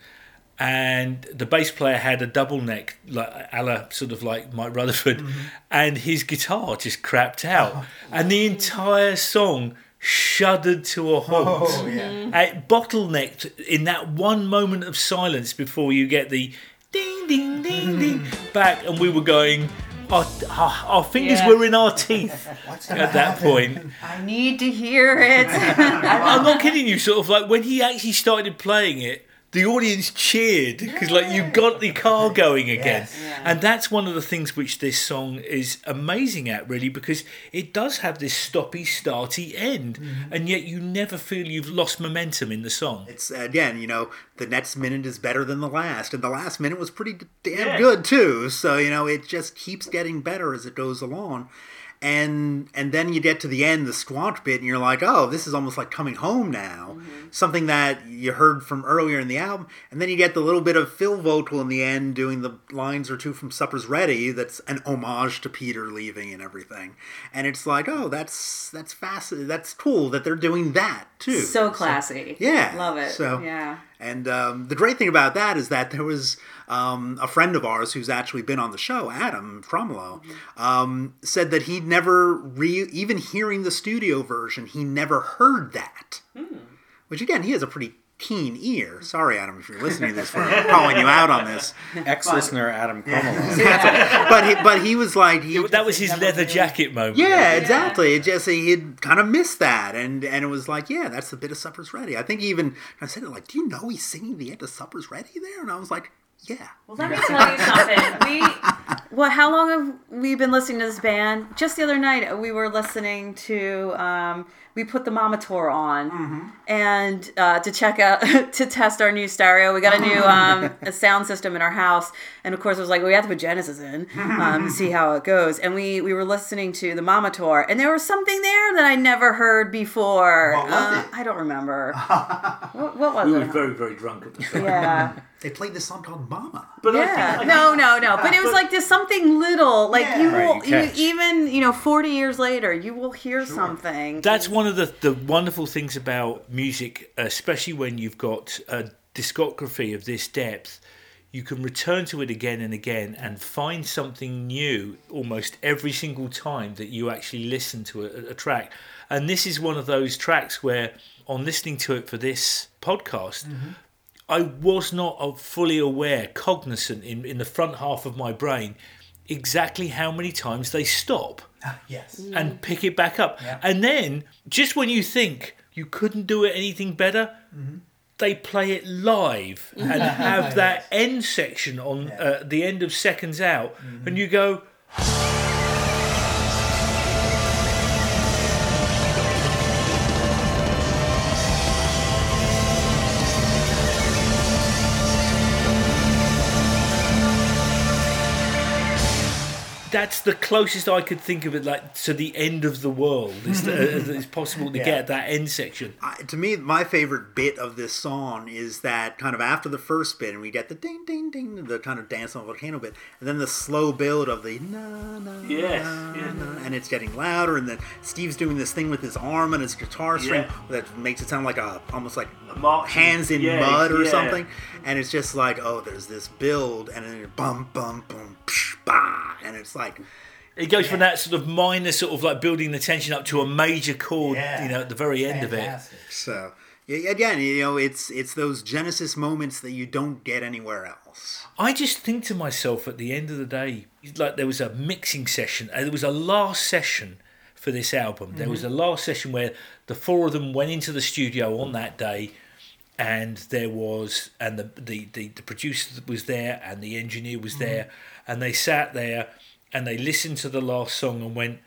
And the bass player had a double neck, like a la sort of like Mike Rutherford, mm-hmm. and his guitar just crapped out, oh. and the entire song shuddered to a halt. Oh, mm-hmm. It bottlenecked in that one moment of silence before you get the ding ding ding ding mm-hmm. back, and we were going. Our, our, our fingers Yeah. were in our teeth at that point. I need to hear it. I'm not kidding you. Sort of like when he actually started playing it, the audience cheered because like you got the car going again, and that's one of the things which this song is amazing at, really, because it does have this stoppy, starty end, mm-hmm. and yet you never feel you've lost momentum in the song. It's again, you know, the next minute is better than the last, and the last minute was pretty damn Yeah. good too. So you know, it just keeps getting better as it goes along, and and then you get to the end, the Squonk bit, and you're like, oh, this is almost like coming home now, something that you heard from earlier in the album, and then you get the little bit of Phil vocal in the end, doing the lines or two from Supper's Ready. That's an homage to Peter leaving and everything, and it's like, oh, that's that's fast That's cool that they're doing that too. so classy. Yeah, love it. so- yeah. And um, the great thing about that is that there was um, a friend of ours who's actually been on the show, Adam Tromolo, um, said that he'd never, re- even hearing the studio version, he never heard that. Which, again, he has a pretty keen ear. Sorry, Adam, if you're listening to this, for calling you out on this. Ex-listener Adam Cromwell. But he, but he was like, he, That was his leather jacket moment. yeah, exactly. It just he'd kind of missed that, and and it was like, yeah, that's the bit of Supper's Ready. I think he even I said it like, do you know he's singing the end of Supper's Ready there? And I was like, yeah. Well, let me tell you something. We, well, how long have we been listening to this band? Just the other night, we were listening to. Um, we put the Mama Tour on, and uh, to check out to test our new stereo. We got a new um, a sound system in our house, and of course, it was like we have to put Genesis in um, to see how it goes. And we we were listening to the Mama Tour, and there was something there that I never heard before. What was Uh, it? I don't remember. what, what was it? We were very, very drunk at the time. Yeah. They played this song called Mama. But Yeah, think- no, no, no. But it was like there's something little, like you will, Right, you you, even you know, 40 years later, you will hear something. That's one of the, the wonderful things about music, especially when you've got a discography of this depth. You can return to it again and again and find something new almost every single time that you actually listen to a, a track. And this is one of those tracks where, on listening to it for this podcast, mm-hmm. I was not fully aware, cognizant in, in the front half of my brain, exactly how many times they stop ah, Yes. and mm. pick it back up. Yeah. And then, just when you think you couldn't do it anything better, mm-hmm. they play it live and have that end section on uh, the end of seconds out, mm-hmm. and you go. that that's the closest I could think of it, like to the end of the world. Is the, uh, it's possible to Yeah. get that end section. I, to me, my favorite bit of this song is that kind of after the first bit, and we get the ding, ding, ding, the kind of dance on the volcano bit, and then the slow build of the na na Yes, na, yeah. na, and it's getting louder, and then Steve's doing this thing with his arm and his guitar string Yeah. that makes it sound like a almost like marching- hands in yeah, mud or yeah. something, and it's just like oh, there's this build, and then bum bum bum, psh, bah, and it's like. It goes from that sort of minor, sort of like building the tension up to a major chord, Yeah. you know, at the very end of it. So yeah, again, you know, it's it's those Genesis moments that you don't get anywhere else. I just think to myself at the end of the day, like there was a mixing session, and there was a last session for this album. There was mm-hmm. a last session where the four of them went into the studio on that day, and there was and the the the, the producer was there and the engineer was mm-hmm. there, and they sat there and they listened to the last song and went.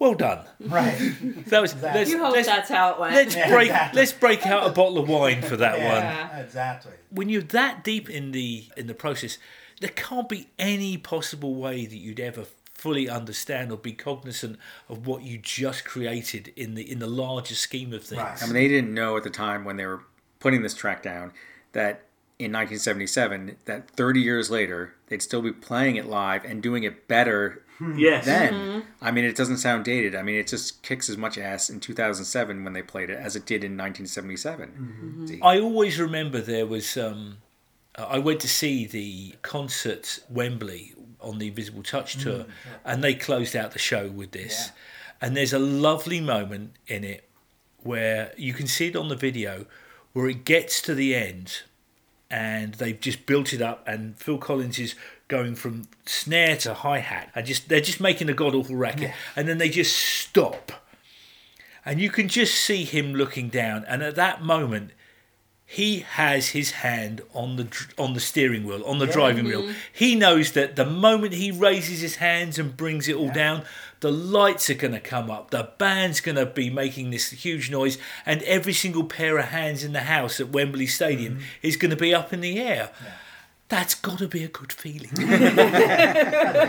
Well done. Right. That was. Let's, You hope let's, that's how it went. let's Yeah, break. exactly. Let's break out a bottle of wine for that one Yeah. Exactly. when you're that deep in the in the process, there can't be any possible way that you'd ever fully understand or be cognizant of what you just created in the in the larger scheme of things. Right. I mean, they didn't know at the time when they were putting this track down that in 1977, that 30 years later, they'd still be playing it live and doing it better hmm. Yes. then. Mm-hmm. I mean, it doesn't sound dated. I mean, it just kicks as much ass in 2007 when they played it as it did in 1977. Mm-hmm. Mm-hmm. See? I always remember there was. Um, uh, I went to see the concert Wembley on the Invisible Touch mm. tour, and they closed out the show with this. And there's a lovely moment in it where you can see it on the video where it gets to the end and they've just built it up and Phil Collins is going from snare to hi-hat and just they're just making a god awful racket and then they just stop. And you can just see him looking down and at that moment he has his hand on the on the steering wheel on the driving wheel. Mm-hmm. He knows that the moment he raises his hands and brings it all down the lights are going to come up the band's going to be making this huge noise and every single pair of hands in the house at Wembley Stadium is going to be up in the air that's got to be a good feeling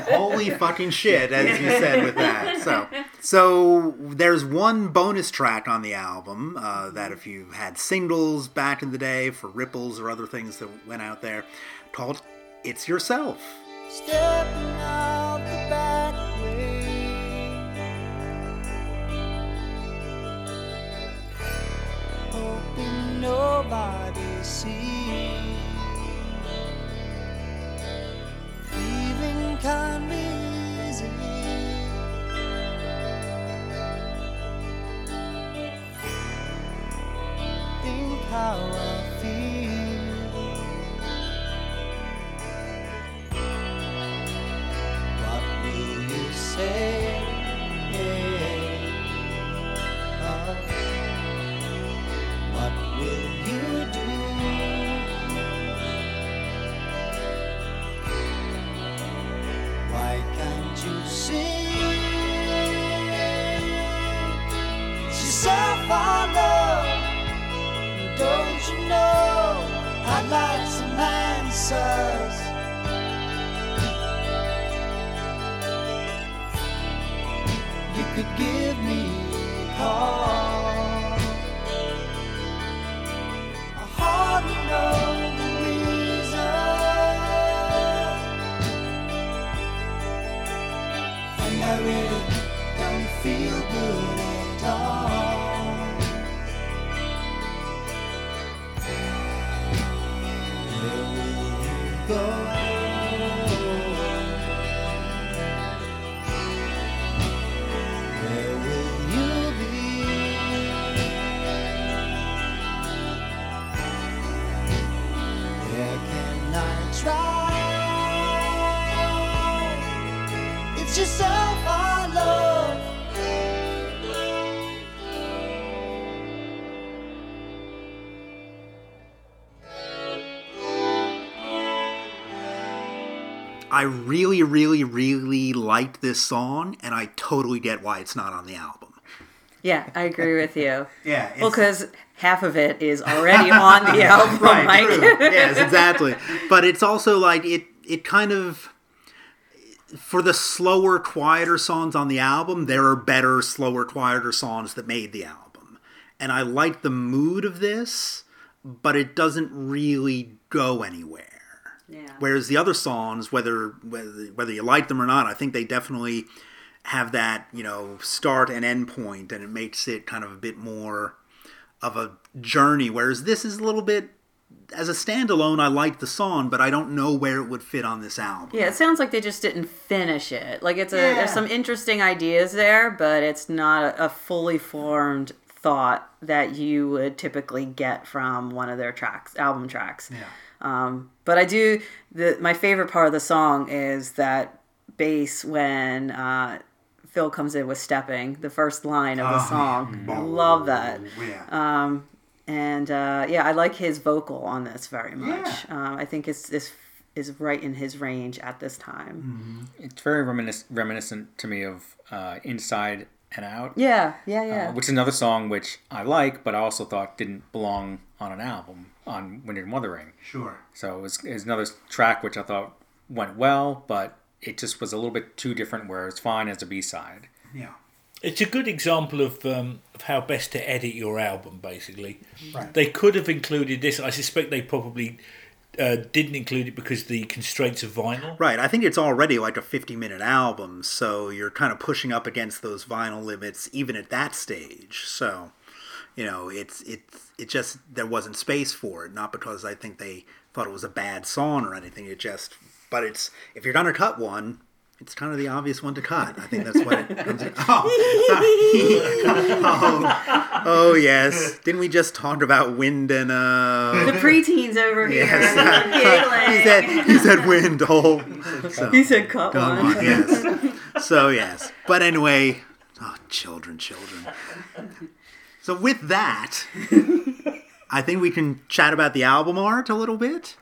Holy fucking shit, as you said with that. So, so there's one bonus track on the album uh, that if you had singles back in the day for Ripples or other things that went out there, called "It's Yourself." Nobody sees. I really, really, really liked this song, and I totally get why it's not on the album. Yeah, I agree with you. Yeah, Well, because half of it is already on the album, Mike. true. yes, exactly. But it's also like it. It kind of for the slower, quieter songs on the album, there are better, slower, quieter songs that made the album, and I like the mood of this, but it doesn't really go anywhere. Yeah. Whereas the other songs, whether whether whether you like them or not, I think they definitely have that you know start and end point, and it makes it kind of a bit more of a journey. Whereas this is a little bit as a standalone. I like the song, but I don't know where it would fit on this album. Yeah, it sounds like they just didn't finish it. Like it's a Yeah. there's some interesting ideas there, but it's not a, a fully formed thought that you would typically get from one of their tracks, album tracks. Yeah. Um, but I do the my favorite part of the song is that bass when uh, Phil comes in with stepping, the first line of the song. I love that. Yeah. And uh, yeah, I like his vocal on this very much. Yeah. Um, I think it's this is right in his range at this time. It's very reminis- reminiscent to me of uh, Inside and Out. Yeah, yeah, yeah. Uh, which is another song which I like, but I also thought didn't belong on an album on Wind and Wuthering. sure. So it was, it was another track which I thought went well, but it just was a little bit too different. Where it's fine as a B side. Yeah. It's a good example of um, of how best to edit your album. Basically, Right. they could have included this. I suspect they probably uh, didn't include it because the constraints of vinyl. Right. I think it's already like a 50 minute album, so you're kind of pushing up against those vinyl limits even at that stage. So, you know, it's it's it just there wasn't space for it, not because I think they thought it was a bad song or anything. It just but it's if you're going to cut one, it's kind of the obvious one to cut. I think that's what it comes in. Oh, oh, oh, yes. Didn't we just talk about wind and uh the preteens over here. Yes. he said he said wind Oh, So. He said cut Come one. on, yes. So yes, but anyway, oh, children, children. So with that, I think we can chat about the album art a little bit.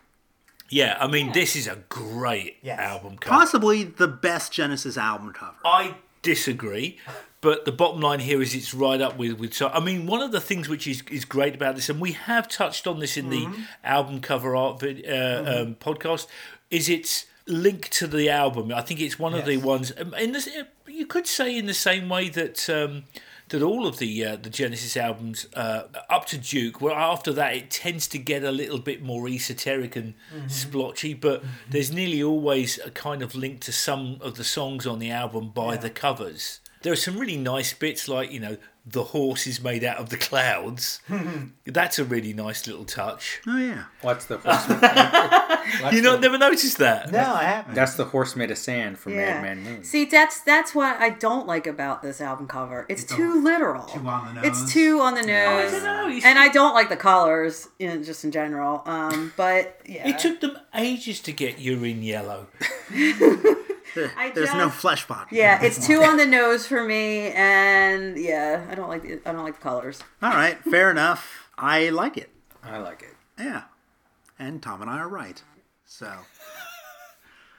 Yeah, I mean, this is a great Yes. album cover. Possibly the best Genesis album cover. I disagree, but the bottom line here is it's right up with with. So, I mean, one of the things which is is great about this, and we have touched on this in the album cover art vid, uh, um, podcast, is it's linked to the album. I think it's one of the ones. um, In this, you could say in the same way that. Um, that all of the uh, the Genesis albums uh, up to Duke, well, after that it tends to get a little bit more esoteric and splotchy, but there's nearly always a kind of link to some of the songs on the album by the covers. There are some really nice bits, like you know, the horse is made out of the clouds. That's a really nice little touch. Oh yeah. What's the horse? You not never noticed that? No, I haven't. That's the horse made of sand from Yeah. Madman Moon. See, that's that's what I don't like about this album cover. It's, too literal. too on the nose. It's too on the nose. don't know, you and I don't like the colors, in, just in general. Um, but yeah, It took them ages to get urine yellow. I There's no just- flesh spot. Yeah, it's too on the nose for me, and yeah, I don't like the, I don't like the colors. All right, fair enough. I like it. I like it. Yeah. And Tom and I are right. So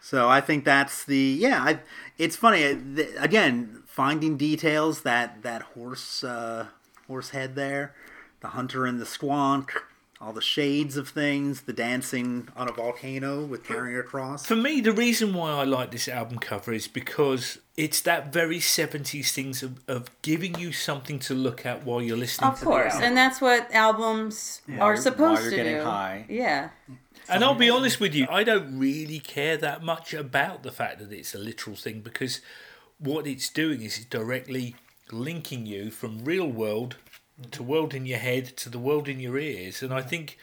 So I think that's the yeah, I it's funny uh, th- again finding details that that horse uh horse head there, the hunter and the squonk, all the shades of things, the dancing on a volcano with carrying a cross. For me, the reason why I like this album cover is because it's that very 70s things of, of giving you something to look at while you're listening Of to course, the album. and that's what albums are you're- supposed while you're to getting do. high. Yeah, And I'll be honest with you, I don't really care that much about the fact that it's a literal thing because what it's doing is it's directly linking you from real world to world in your head to the world in your ears. And I think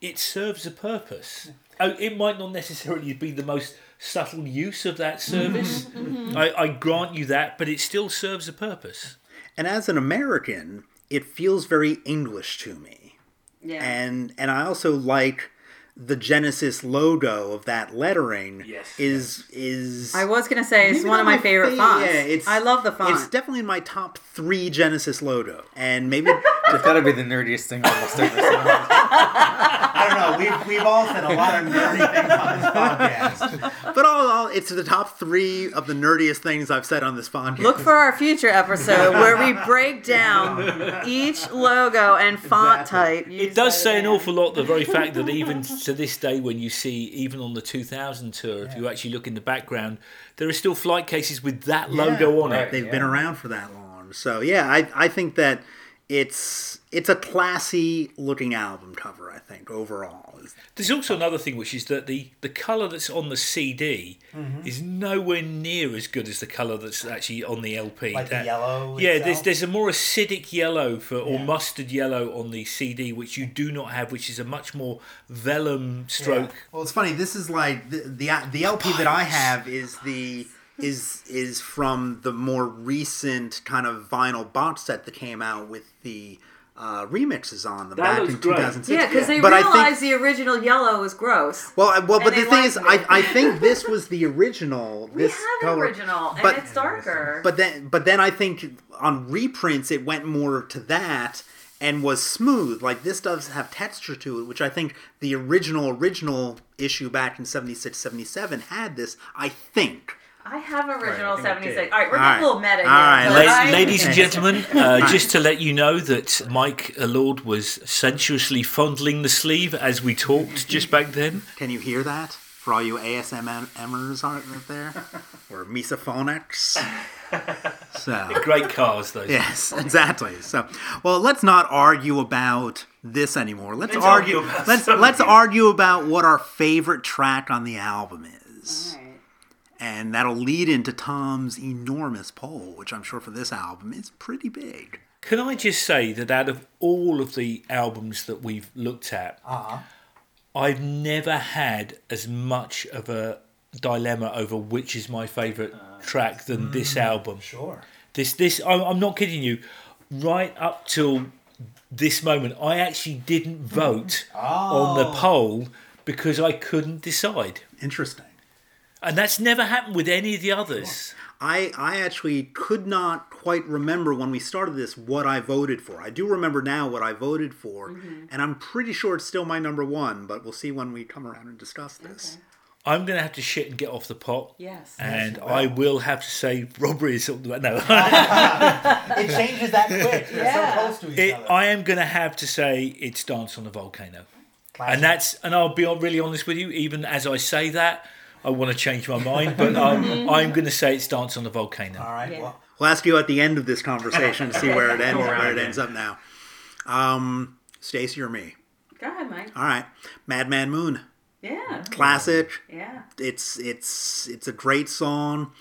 it serves a purpose. Oh, it might not necessarily be the most subtle use of that mm-hmm. service. Mm-hmm. I, I grant you that, but it still serves a purpose. And as an American, it feels very English to me. yeah. and and I also like the Genesis logo of that lettering. Yes. is is I was gonna say it's one of not my favorite fa- fonts. Yeah, it's I love the font. It's definitely in my top three Genesis logo, and maybe It's got to be the nerdiest thing almost ever seen. I don't know. We've we've all said a lot of nerdy things on this podcast, but all, all it's the top three of the nerdiest things I've said on this podcast. Look for our future episode where we break down each logo and font type. It does say an awful lot. The very fact that even to this day, when you see even on the 2000 tour, if you actually look in the background, there are still flight cases with that logo on right. it. They've been around for that long, so yeah, I I think that it's it's a classy looking album cover. I think overall. There's also another thing, which is that the the color that's on the CD Mm-hmm. is nowhere near as good as the color that's actually on the LP. Like the That- yellow Yeah, there's itself? there's a more acidic yellow for or mustard yellow on the CD, which you do not have, which is a much more vellum stroke. Well, it's funny. This is like the the, the LP that I have is the is is from the more recent kind of vinyl box set that came out with the uh, remixes on them That back looks in great. 2006. Yeah, because they But I think- realized the original yellow was gross. Well, I- well, but the thing is, I. I think this was the original. we this have color. original, but- and it's darker. But then, but then I think on reprints it went more to that and was smooth. Like this does have texture to it, which I think the original original issue back in 76, 77 had this. I think. I have original I think I did. 76. All right, we're All getting right. a little meta here. All right, but let's- I- Ladies and gentlemen, uh, just to let you know that Mike Lord was sensuously fondling the sleeve as we talked just back then. Can you hear that? For all you ASMRers out there, or misophonics. So. Great cars, those. Yes, exactly. So, well, let's not argue about this anymore. Let's, Let's argue. argue about let's something let's argue about what our favorite track on the album is, All right. And that'll lead into Tom's enormous poll, which I'm sure for this album is pretty big. Can I just say that out of all of the albums that we've looked at, uh-huh. I've never had as much of a dilemma over which is my favourite uh, track than this mm, album. Sure. This, this, I'm, I'm not kidding you. Right up till this moment, I actually didn't hmm. vote on the oh. poll because I couldn't decide, Interesting. And that's never happened with any of the others. I I actually could not quite remember when we started this what I voted for. I do remember now what I voted for, mm-hmm. and I'm pretty sure it's still my number one. But we'll see when we come around and discuss this. I'm going to have to shit and get off the pot. Yes. And I will have to say robbery is something. No, It changes that quick. They're Yeah. so close to each it, other. I am going to have to say it's Dance on the Volcano, Classic. and that's and I'll be really honest with you. Even as I say that, I want to change my mind, but I'm, I'm going to say it's Dance on the Volcano. All right. Yeah. Well, We'll ask you at the end of this conversation to see where it ends. Go Where it ends up now. Um, Stacy or me? Go ahead, Mike. All right, Madman Moon, Yeah. classic. Yeah. It's it's it's a great song.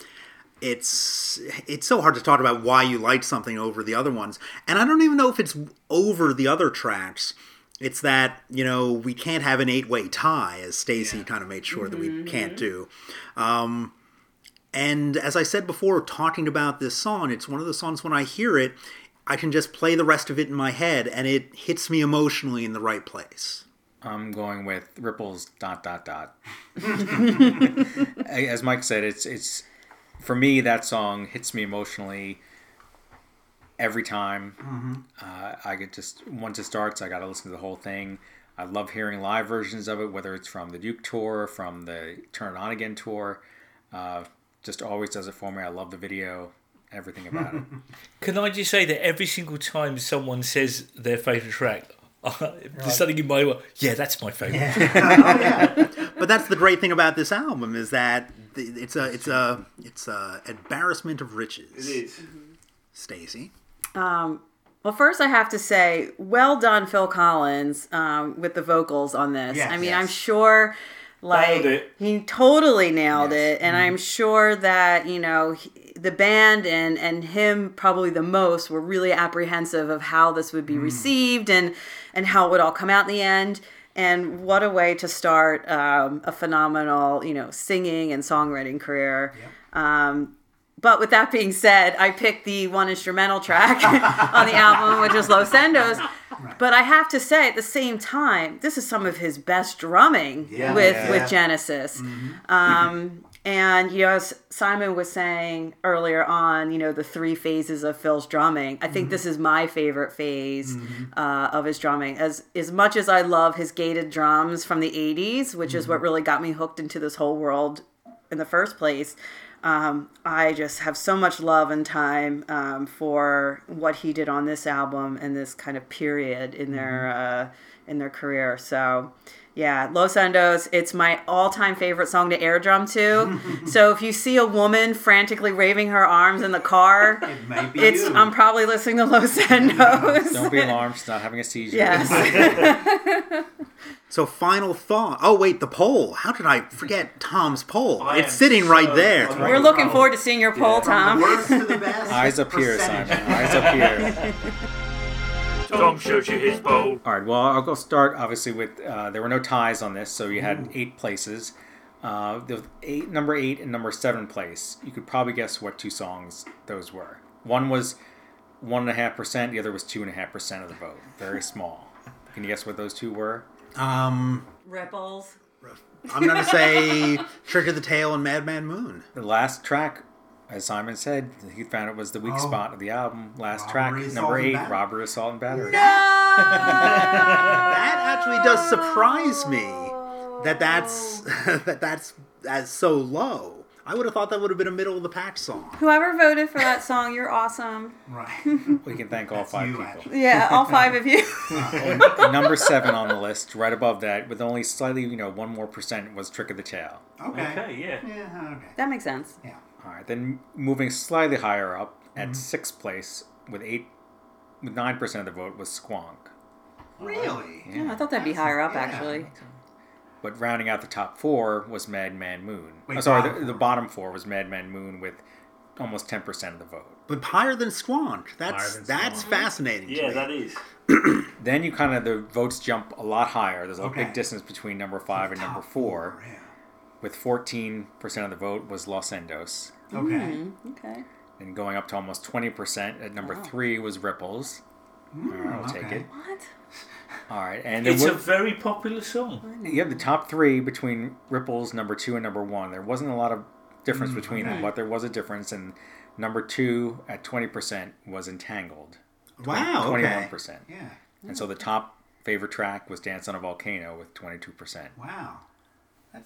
It's it's so hard to talk about why you like something over the other ones, and I don't even know if it's over the other tracks. It's that you know we can't have an eight-way tie, as Stacy kind of made sure that we can't do. Um, and as I said before, talking about this song, it's one of the songs when I hear it, I can just play the rest of it in my head, and it hits me emotionally in the right place. I'm going with Ripples dot dot dot. As Mike said, it's it's for me that song hits me emotionally every time. Uh, I get just once it starts, I got to listen to the whole thing. I love hearing live versions of it, whether it's from the Duke tour, from the Turn It On Again tour. Uh, just always does it for me. I love the video, everything about it. Can I just say that every single time someone says their favourite track, there's something in my yeah, that's my favourite. But that's the great thing about this album is that it's a it's a it's a embarrassment of riches. It is. Stacy. Well, first I have to say, well done, Phil Collins, um, with the vocals on this. Yes, I mean, yes. I'm sure, like he totally nailed it, and Mm-hmm. I'm sure that you know he, the band and and him probably the most were really apprehensive of how this would be Mm. received and and how it would all come out in the end. And what a way to start um, a phenomenal, you know, singing and songwriting career. Um, but with that being said, I picked the one instrumental track on the album, which is Los Endos. But I have to say, at the same time, this is some of his best drumming Yeah. with Yeah. with Genesis. Um, and you know, as Simon was saying earlier on, you know, the three phases of Phil's drumming. I think this is my favorite phase uh, of his drumming. As as much as I love his gated drums from the '80s, which is what really got me hooked into this whole world in the first place. Um, I just have so much love and time um, for what he did on this album and this kind of period in their uh, in their career. So, yeah, Los Endos. It's my all-time favorite song to air drum to. so if you see a woman frantically waving her arms in the car, may be it's you. I'm probably listening to Los Endos. Don't be alarmed; she's not having a seizure. yes. So final thought. Oh wait, the poll. How did I forget Tom's poll? I it's am sitting right there. sorry. We're looking forward to seeing your poll, Tom. worst to the best. Eyes up here. Simon. Eyes up here. Tom shows you his bowl. All right. Well, I'll go start obviously with uh, there were no ties on this, so you had eight places. Uh, the eight, number eight and number seven place. You could probably guess what two songs those were. One was one and a half percent. The other was two and a half percent of the vote. Very small. Can you guess what those two were? Um, Ripples. I'm gonna say Trick of the Tail and Madman Moon. The last track, as Simon said, he found it was the weak Oh. spot of the album. Last Robbery, track, assault, number and eight, battery. robbery, assault, and battery. That actually does surprise me that that's that that's as so low. I would have thought that would have been a middle of the pack song. Whoever voted for that song, you're awesome. Right. We can thank all five you, people. actually. Yeah, all five of you. number seven on the list, right above that, with only slightly, you know, one more percent, was Trick of the Tail. Okay. Okay, yeah. Yeah. Okay. that makes sense. Yeah. All right, then moving slightly higher up at Mm-hmm. sixth place with eight, with nine percent of the vote was Squonk. Really? Yeah, I thought that'd be higher up yeah. actually. But rounding out the top four was Madman Moon. Wait, oh, sorry, bottom the, the bottom four was Madman Moon with almost ten percent of the vote. But higher than Squonk. That's than that's Squonk. fascinating. to Yeah, me. that is. Then you kind of the votes jump a lot higher. There's a Okay. big distance between number five and number Top four. Yeah. With fourteen percent of the vote was Los Endos. Okay. Mm, okay. And going up to almost 20% at number three was Ripples. All right, I'll take it. What? All right, and there It's a very popular song. you have the top three between Ripples, number two, and number one. There wasn't a lot of difference mm, between them, but there was a difference. And number two at 20% was Entangled. Wow. Okay. 21%. Yeah. And so the top favorite track was Dance on a Volcano with 22%. Wow.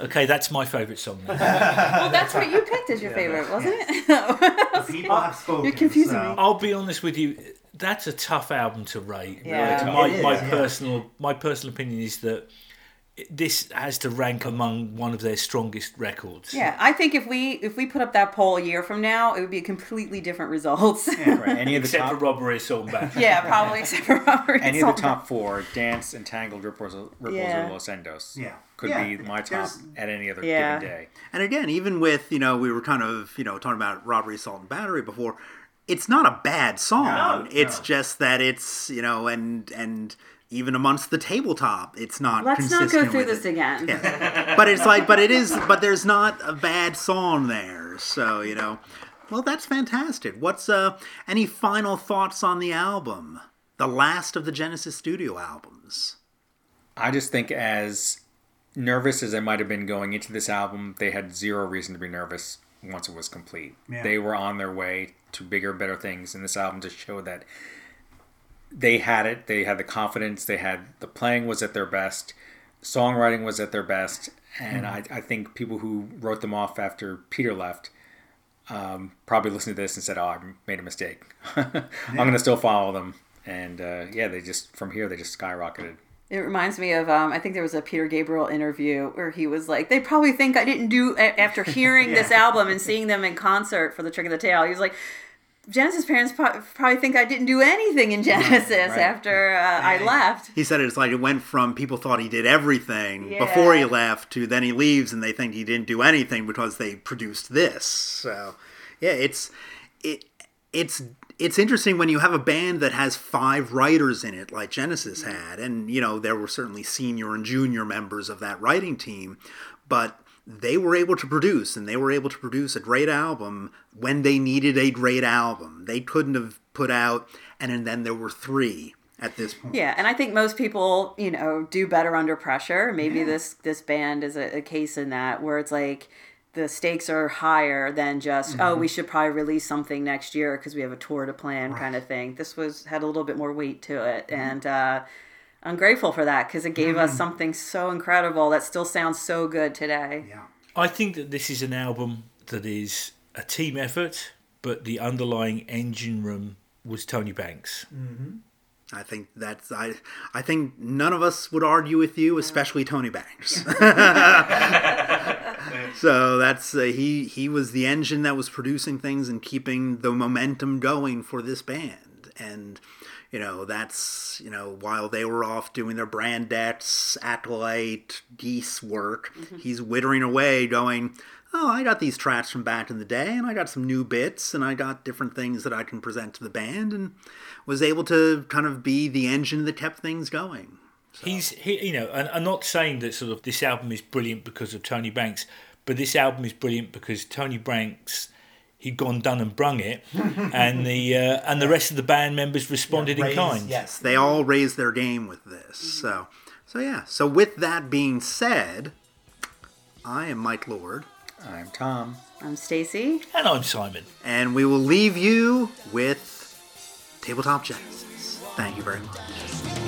Okay, that's my favourite song. Well, that's what you picked as your favorite, wasn't it? People have spoken. You're confusing so- me. I'll be honest with you. That's a tough album to rate. Yeah. Really. My, It is, my yeah. personal my personal opinion is that this has to rank among one of their strongest records. yeah, I think if we if we put up that poll a year from now, it would be a completely different results. Yeah, Right, any of the Except for robbery, assault, and battery. Yeah, probably except for Robert. any of the top four, Dance, Entangled, Ripples, Ripples Yeah. or Los Endos, Yeah. could Yeah, be my top there's- at any other Yeah. given day. And again, even with you know, we were kind of you know talking about robbery, assault, and battery before. It's not a bad song. No, it's no. just that it's you know, and and even amongst the tabletop, it's not. Let's not go through this it. again. But it's like, but it is, but there's not a bad song there. So you know, well, that's fantastic. What's uh any final thoughts on the album? The last of the Genesis studio albums. I just think as nervous as I might have been going into this album, they had zero reason to be nervous once it was complete. Yeah. They were on their way to bigger, better things, and this album just showed that they had it. They had the confidence. They had the playing was at their best, songwriting was at their best, and I, I think people who wrote them off after Peter left um, probably listened to this and said, "Oh, I made a mistake. I'm going to still follow them." And uh, yeah, they just from here they just skyrocketed. It reminds me of um, I think there was a Peter Gabriel interview where he was like, they probably think I didn't do after hearing this album and seeing them in concert for the Trick of the Tail. He was like, Genesis parents probably think I didn't do anything in Genesis right. after uh, I left. He said it's like it went from people thought he did everything Yeah. before he left to then he leaves and they think he didn't do anything because they produced this. So, yeah, it's it it's it's interesting when you have a band that has five writers in it like Genesis mm-hmm. had and you know there were certainly senior and junior members of that writing team, but they were able to produce and they were able to produce a great album when they needed a great album. They couldn't have put out and then there were 3 at this point. Yeah, and I think most people, you know, do better under pressure. Maybe this this band is a, a case in that where it's like the stakes are higher than just oh we mm-hmm. should probably release something next year because we have a tour to plan kind of thing. This was had a little bit more weight to it, mm-hmm. and uh, I'm grateful for that because it gave us mm-hmm. something so incredible that still sounds so good today. Yeah. I think that this is an album that is a team effort, but the underlying engine room was Tony Banks. I think that's I I think none of us would argue with you, especially Tony Banks. so that's uh, he he was the engine that was producing things and keeping the momentum going for this band. And you know, that's you know, while they were off doing their Brand X, Acolyte, Geese work, he's wittering away going, Oh, I got these tracks from back in the day, and I got some new bits, and I got different things that I can present to the band, and was able to kind of be the engine that kept things going. He's, he, you know, and I'm not saying that sort of this album is brilliant because of Tony Banks, but this album is brilliant because Tony Banks he'd gone done and brung it, and the uh, and the rest of the band members responded in Raise- kind. Yes. They all raised their game with this. So, so yeah. So with that being said, I am Mike Lord, I'm Tom. I'm Stacy. And I'm Simon. and we will leave you with Tabletop Genesis. Thank you very much.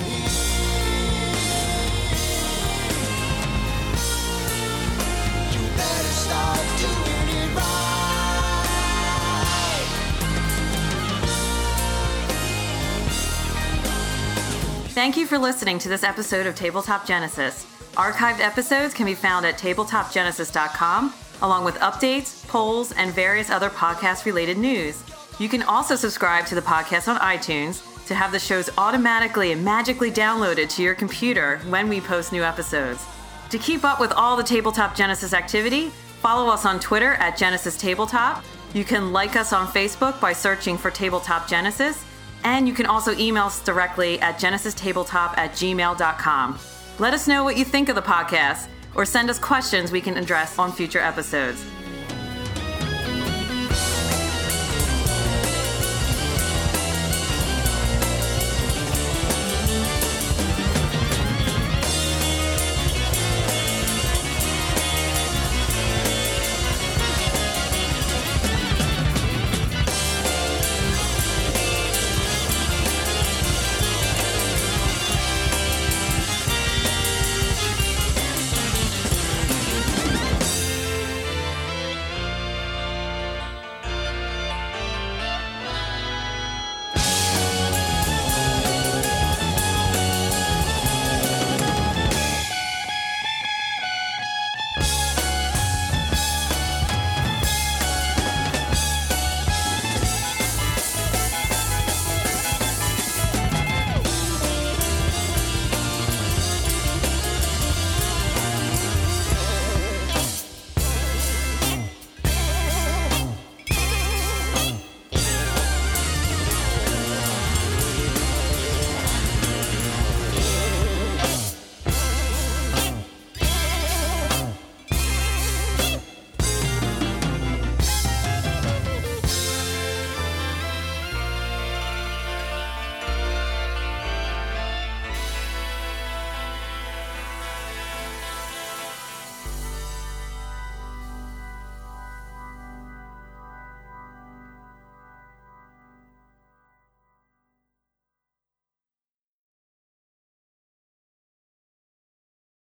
Thank you for listening to this episode of Tabletop Genesis. Archived episodes can be found at tabletopgenesis.com, along with updates, polls, and various other podcast related news. You can also subscribe to the podcast on iTunes to have the shows automatically and magically downloaded to your computer when we post new episodes. To keep up with all the Tabletop Genesis activity, follow us on Twitter at Genesis Tabletop. You can like us on Facebook by searching for Tabletop Genesis. And you can also email us directly at genesistabletop at gmail.com. Let us know what you think of the podcast or send us questions we can address on future episodes.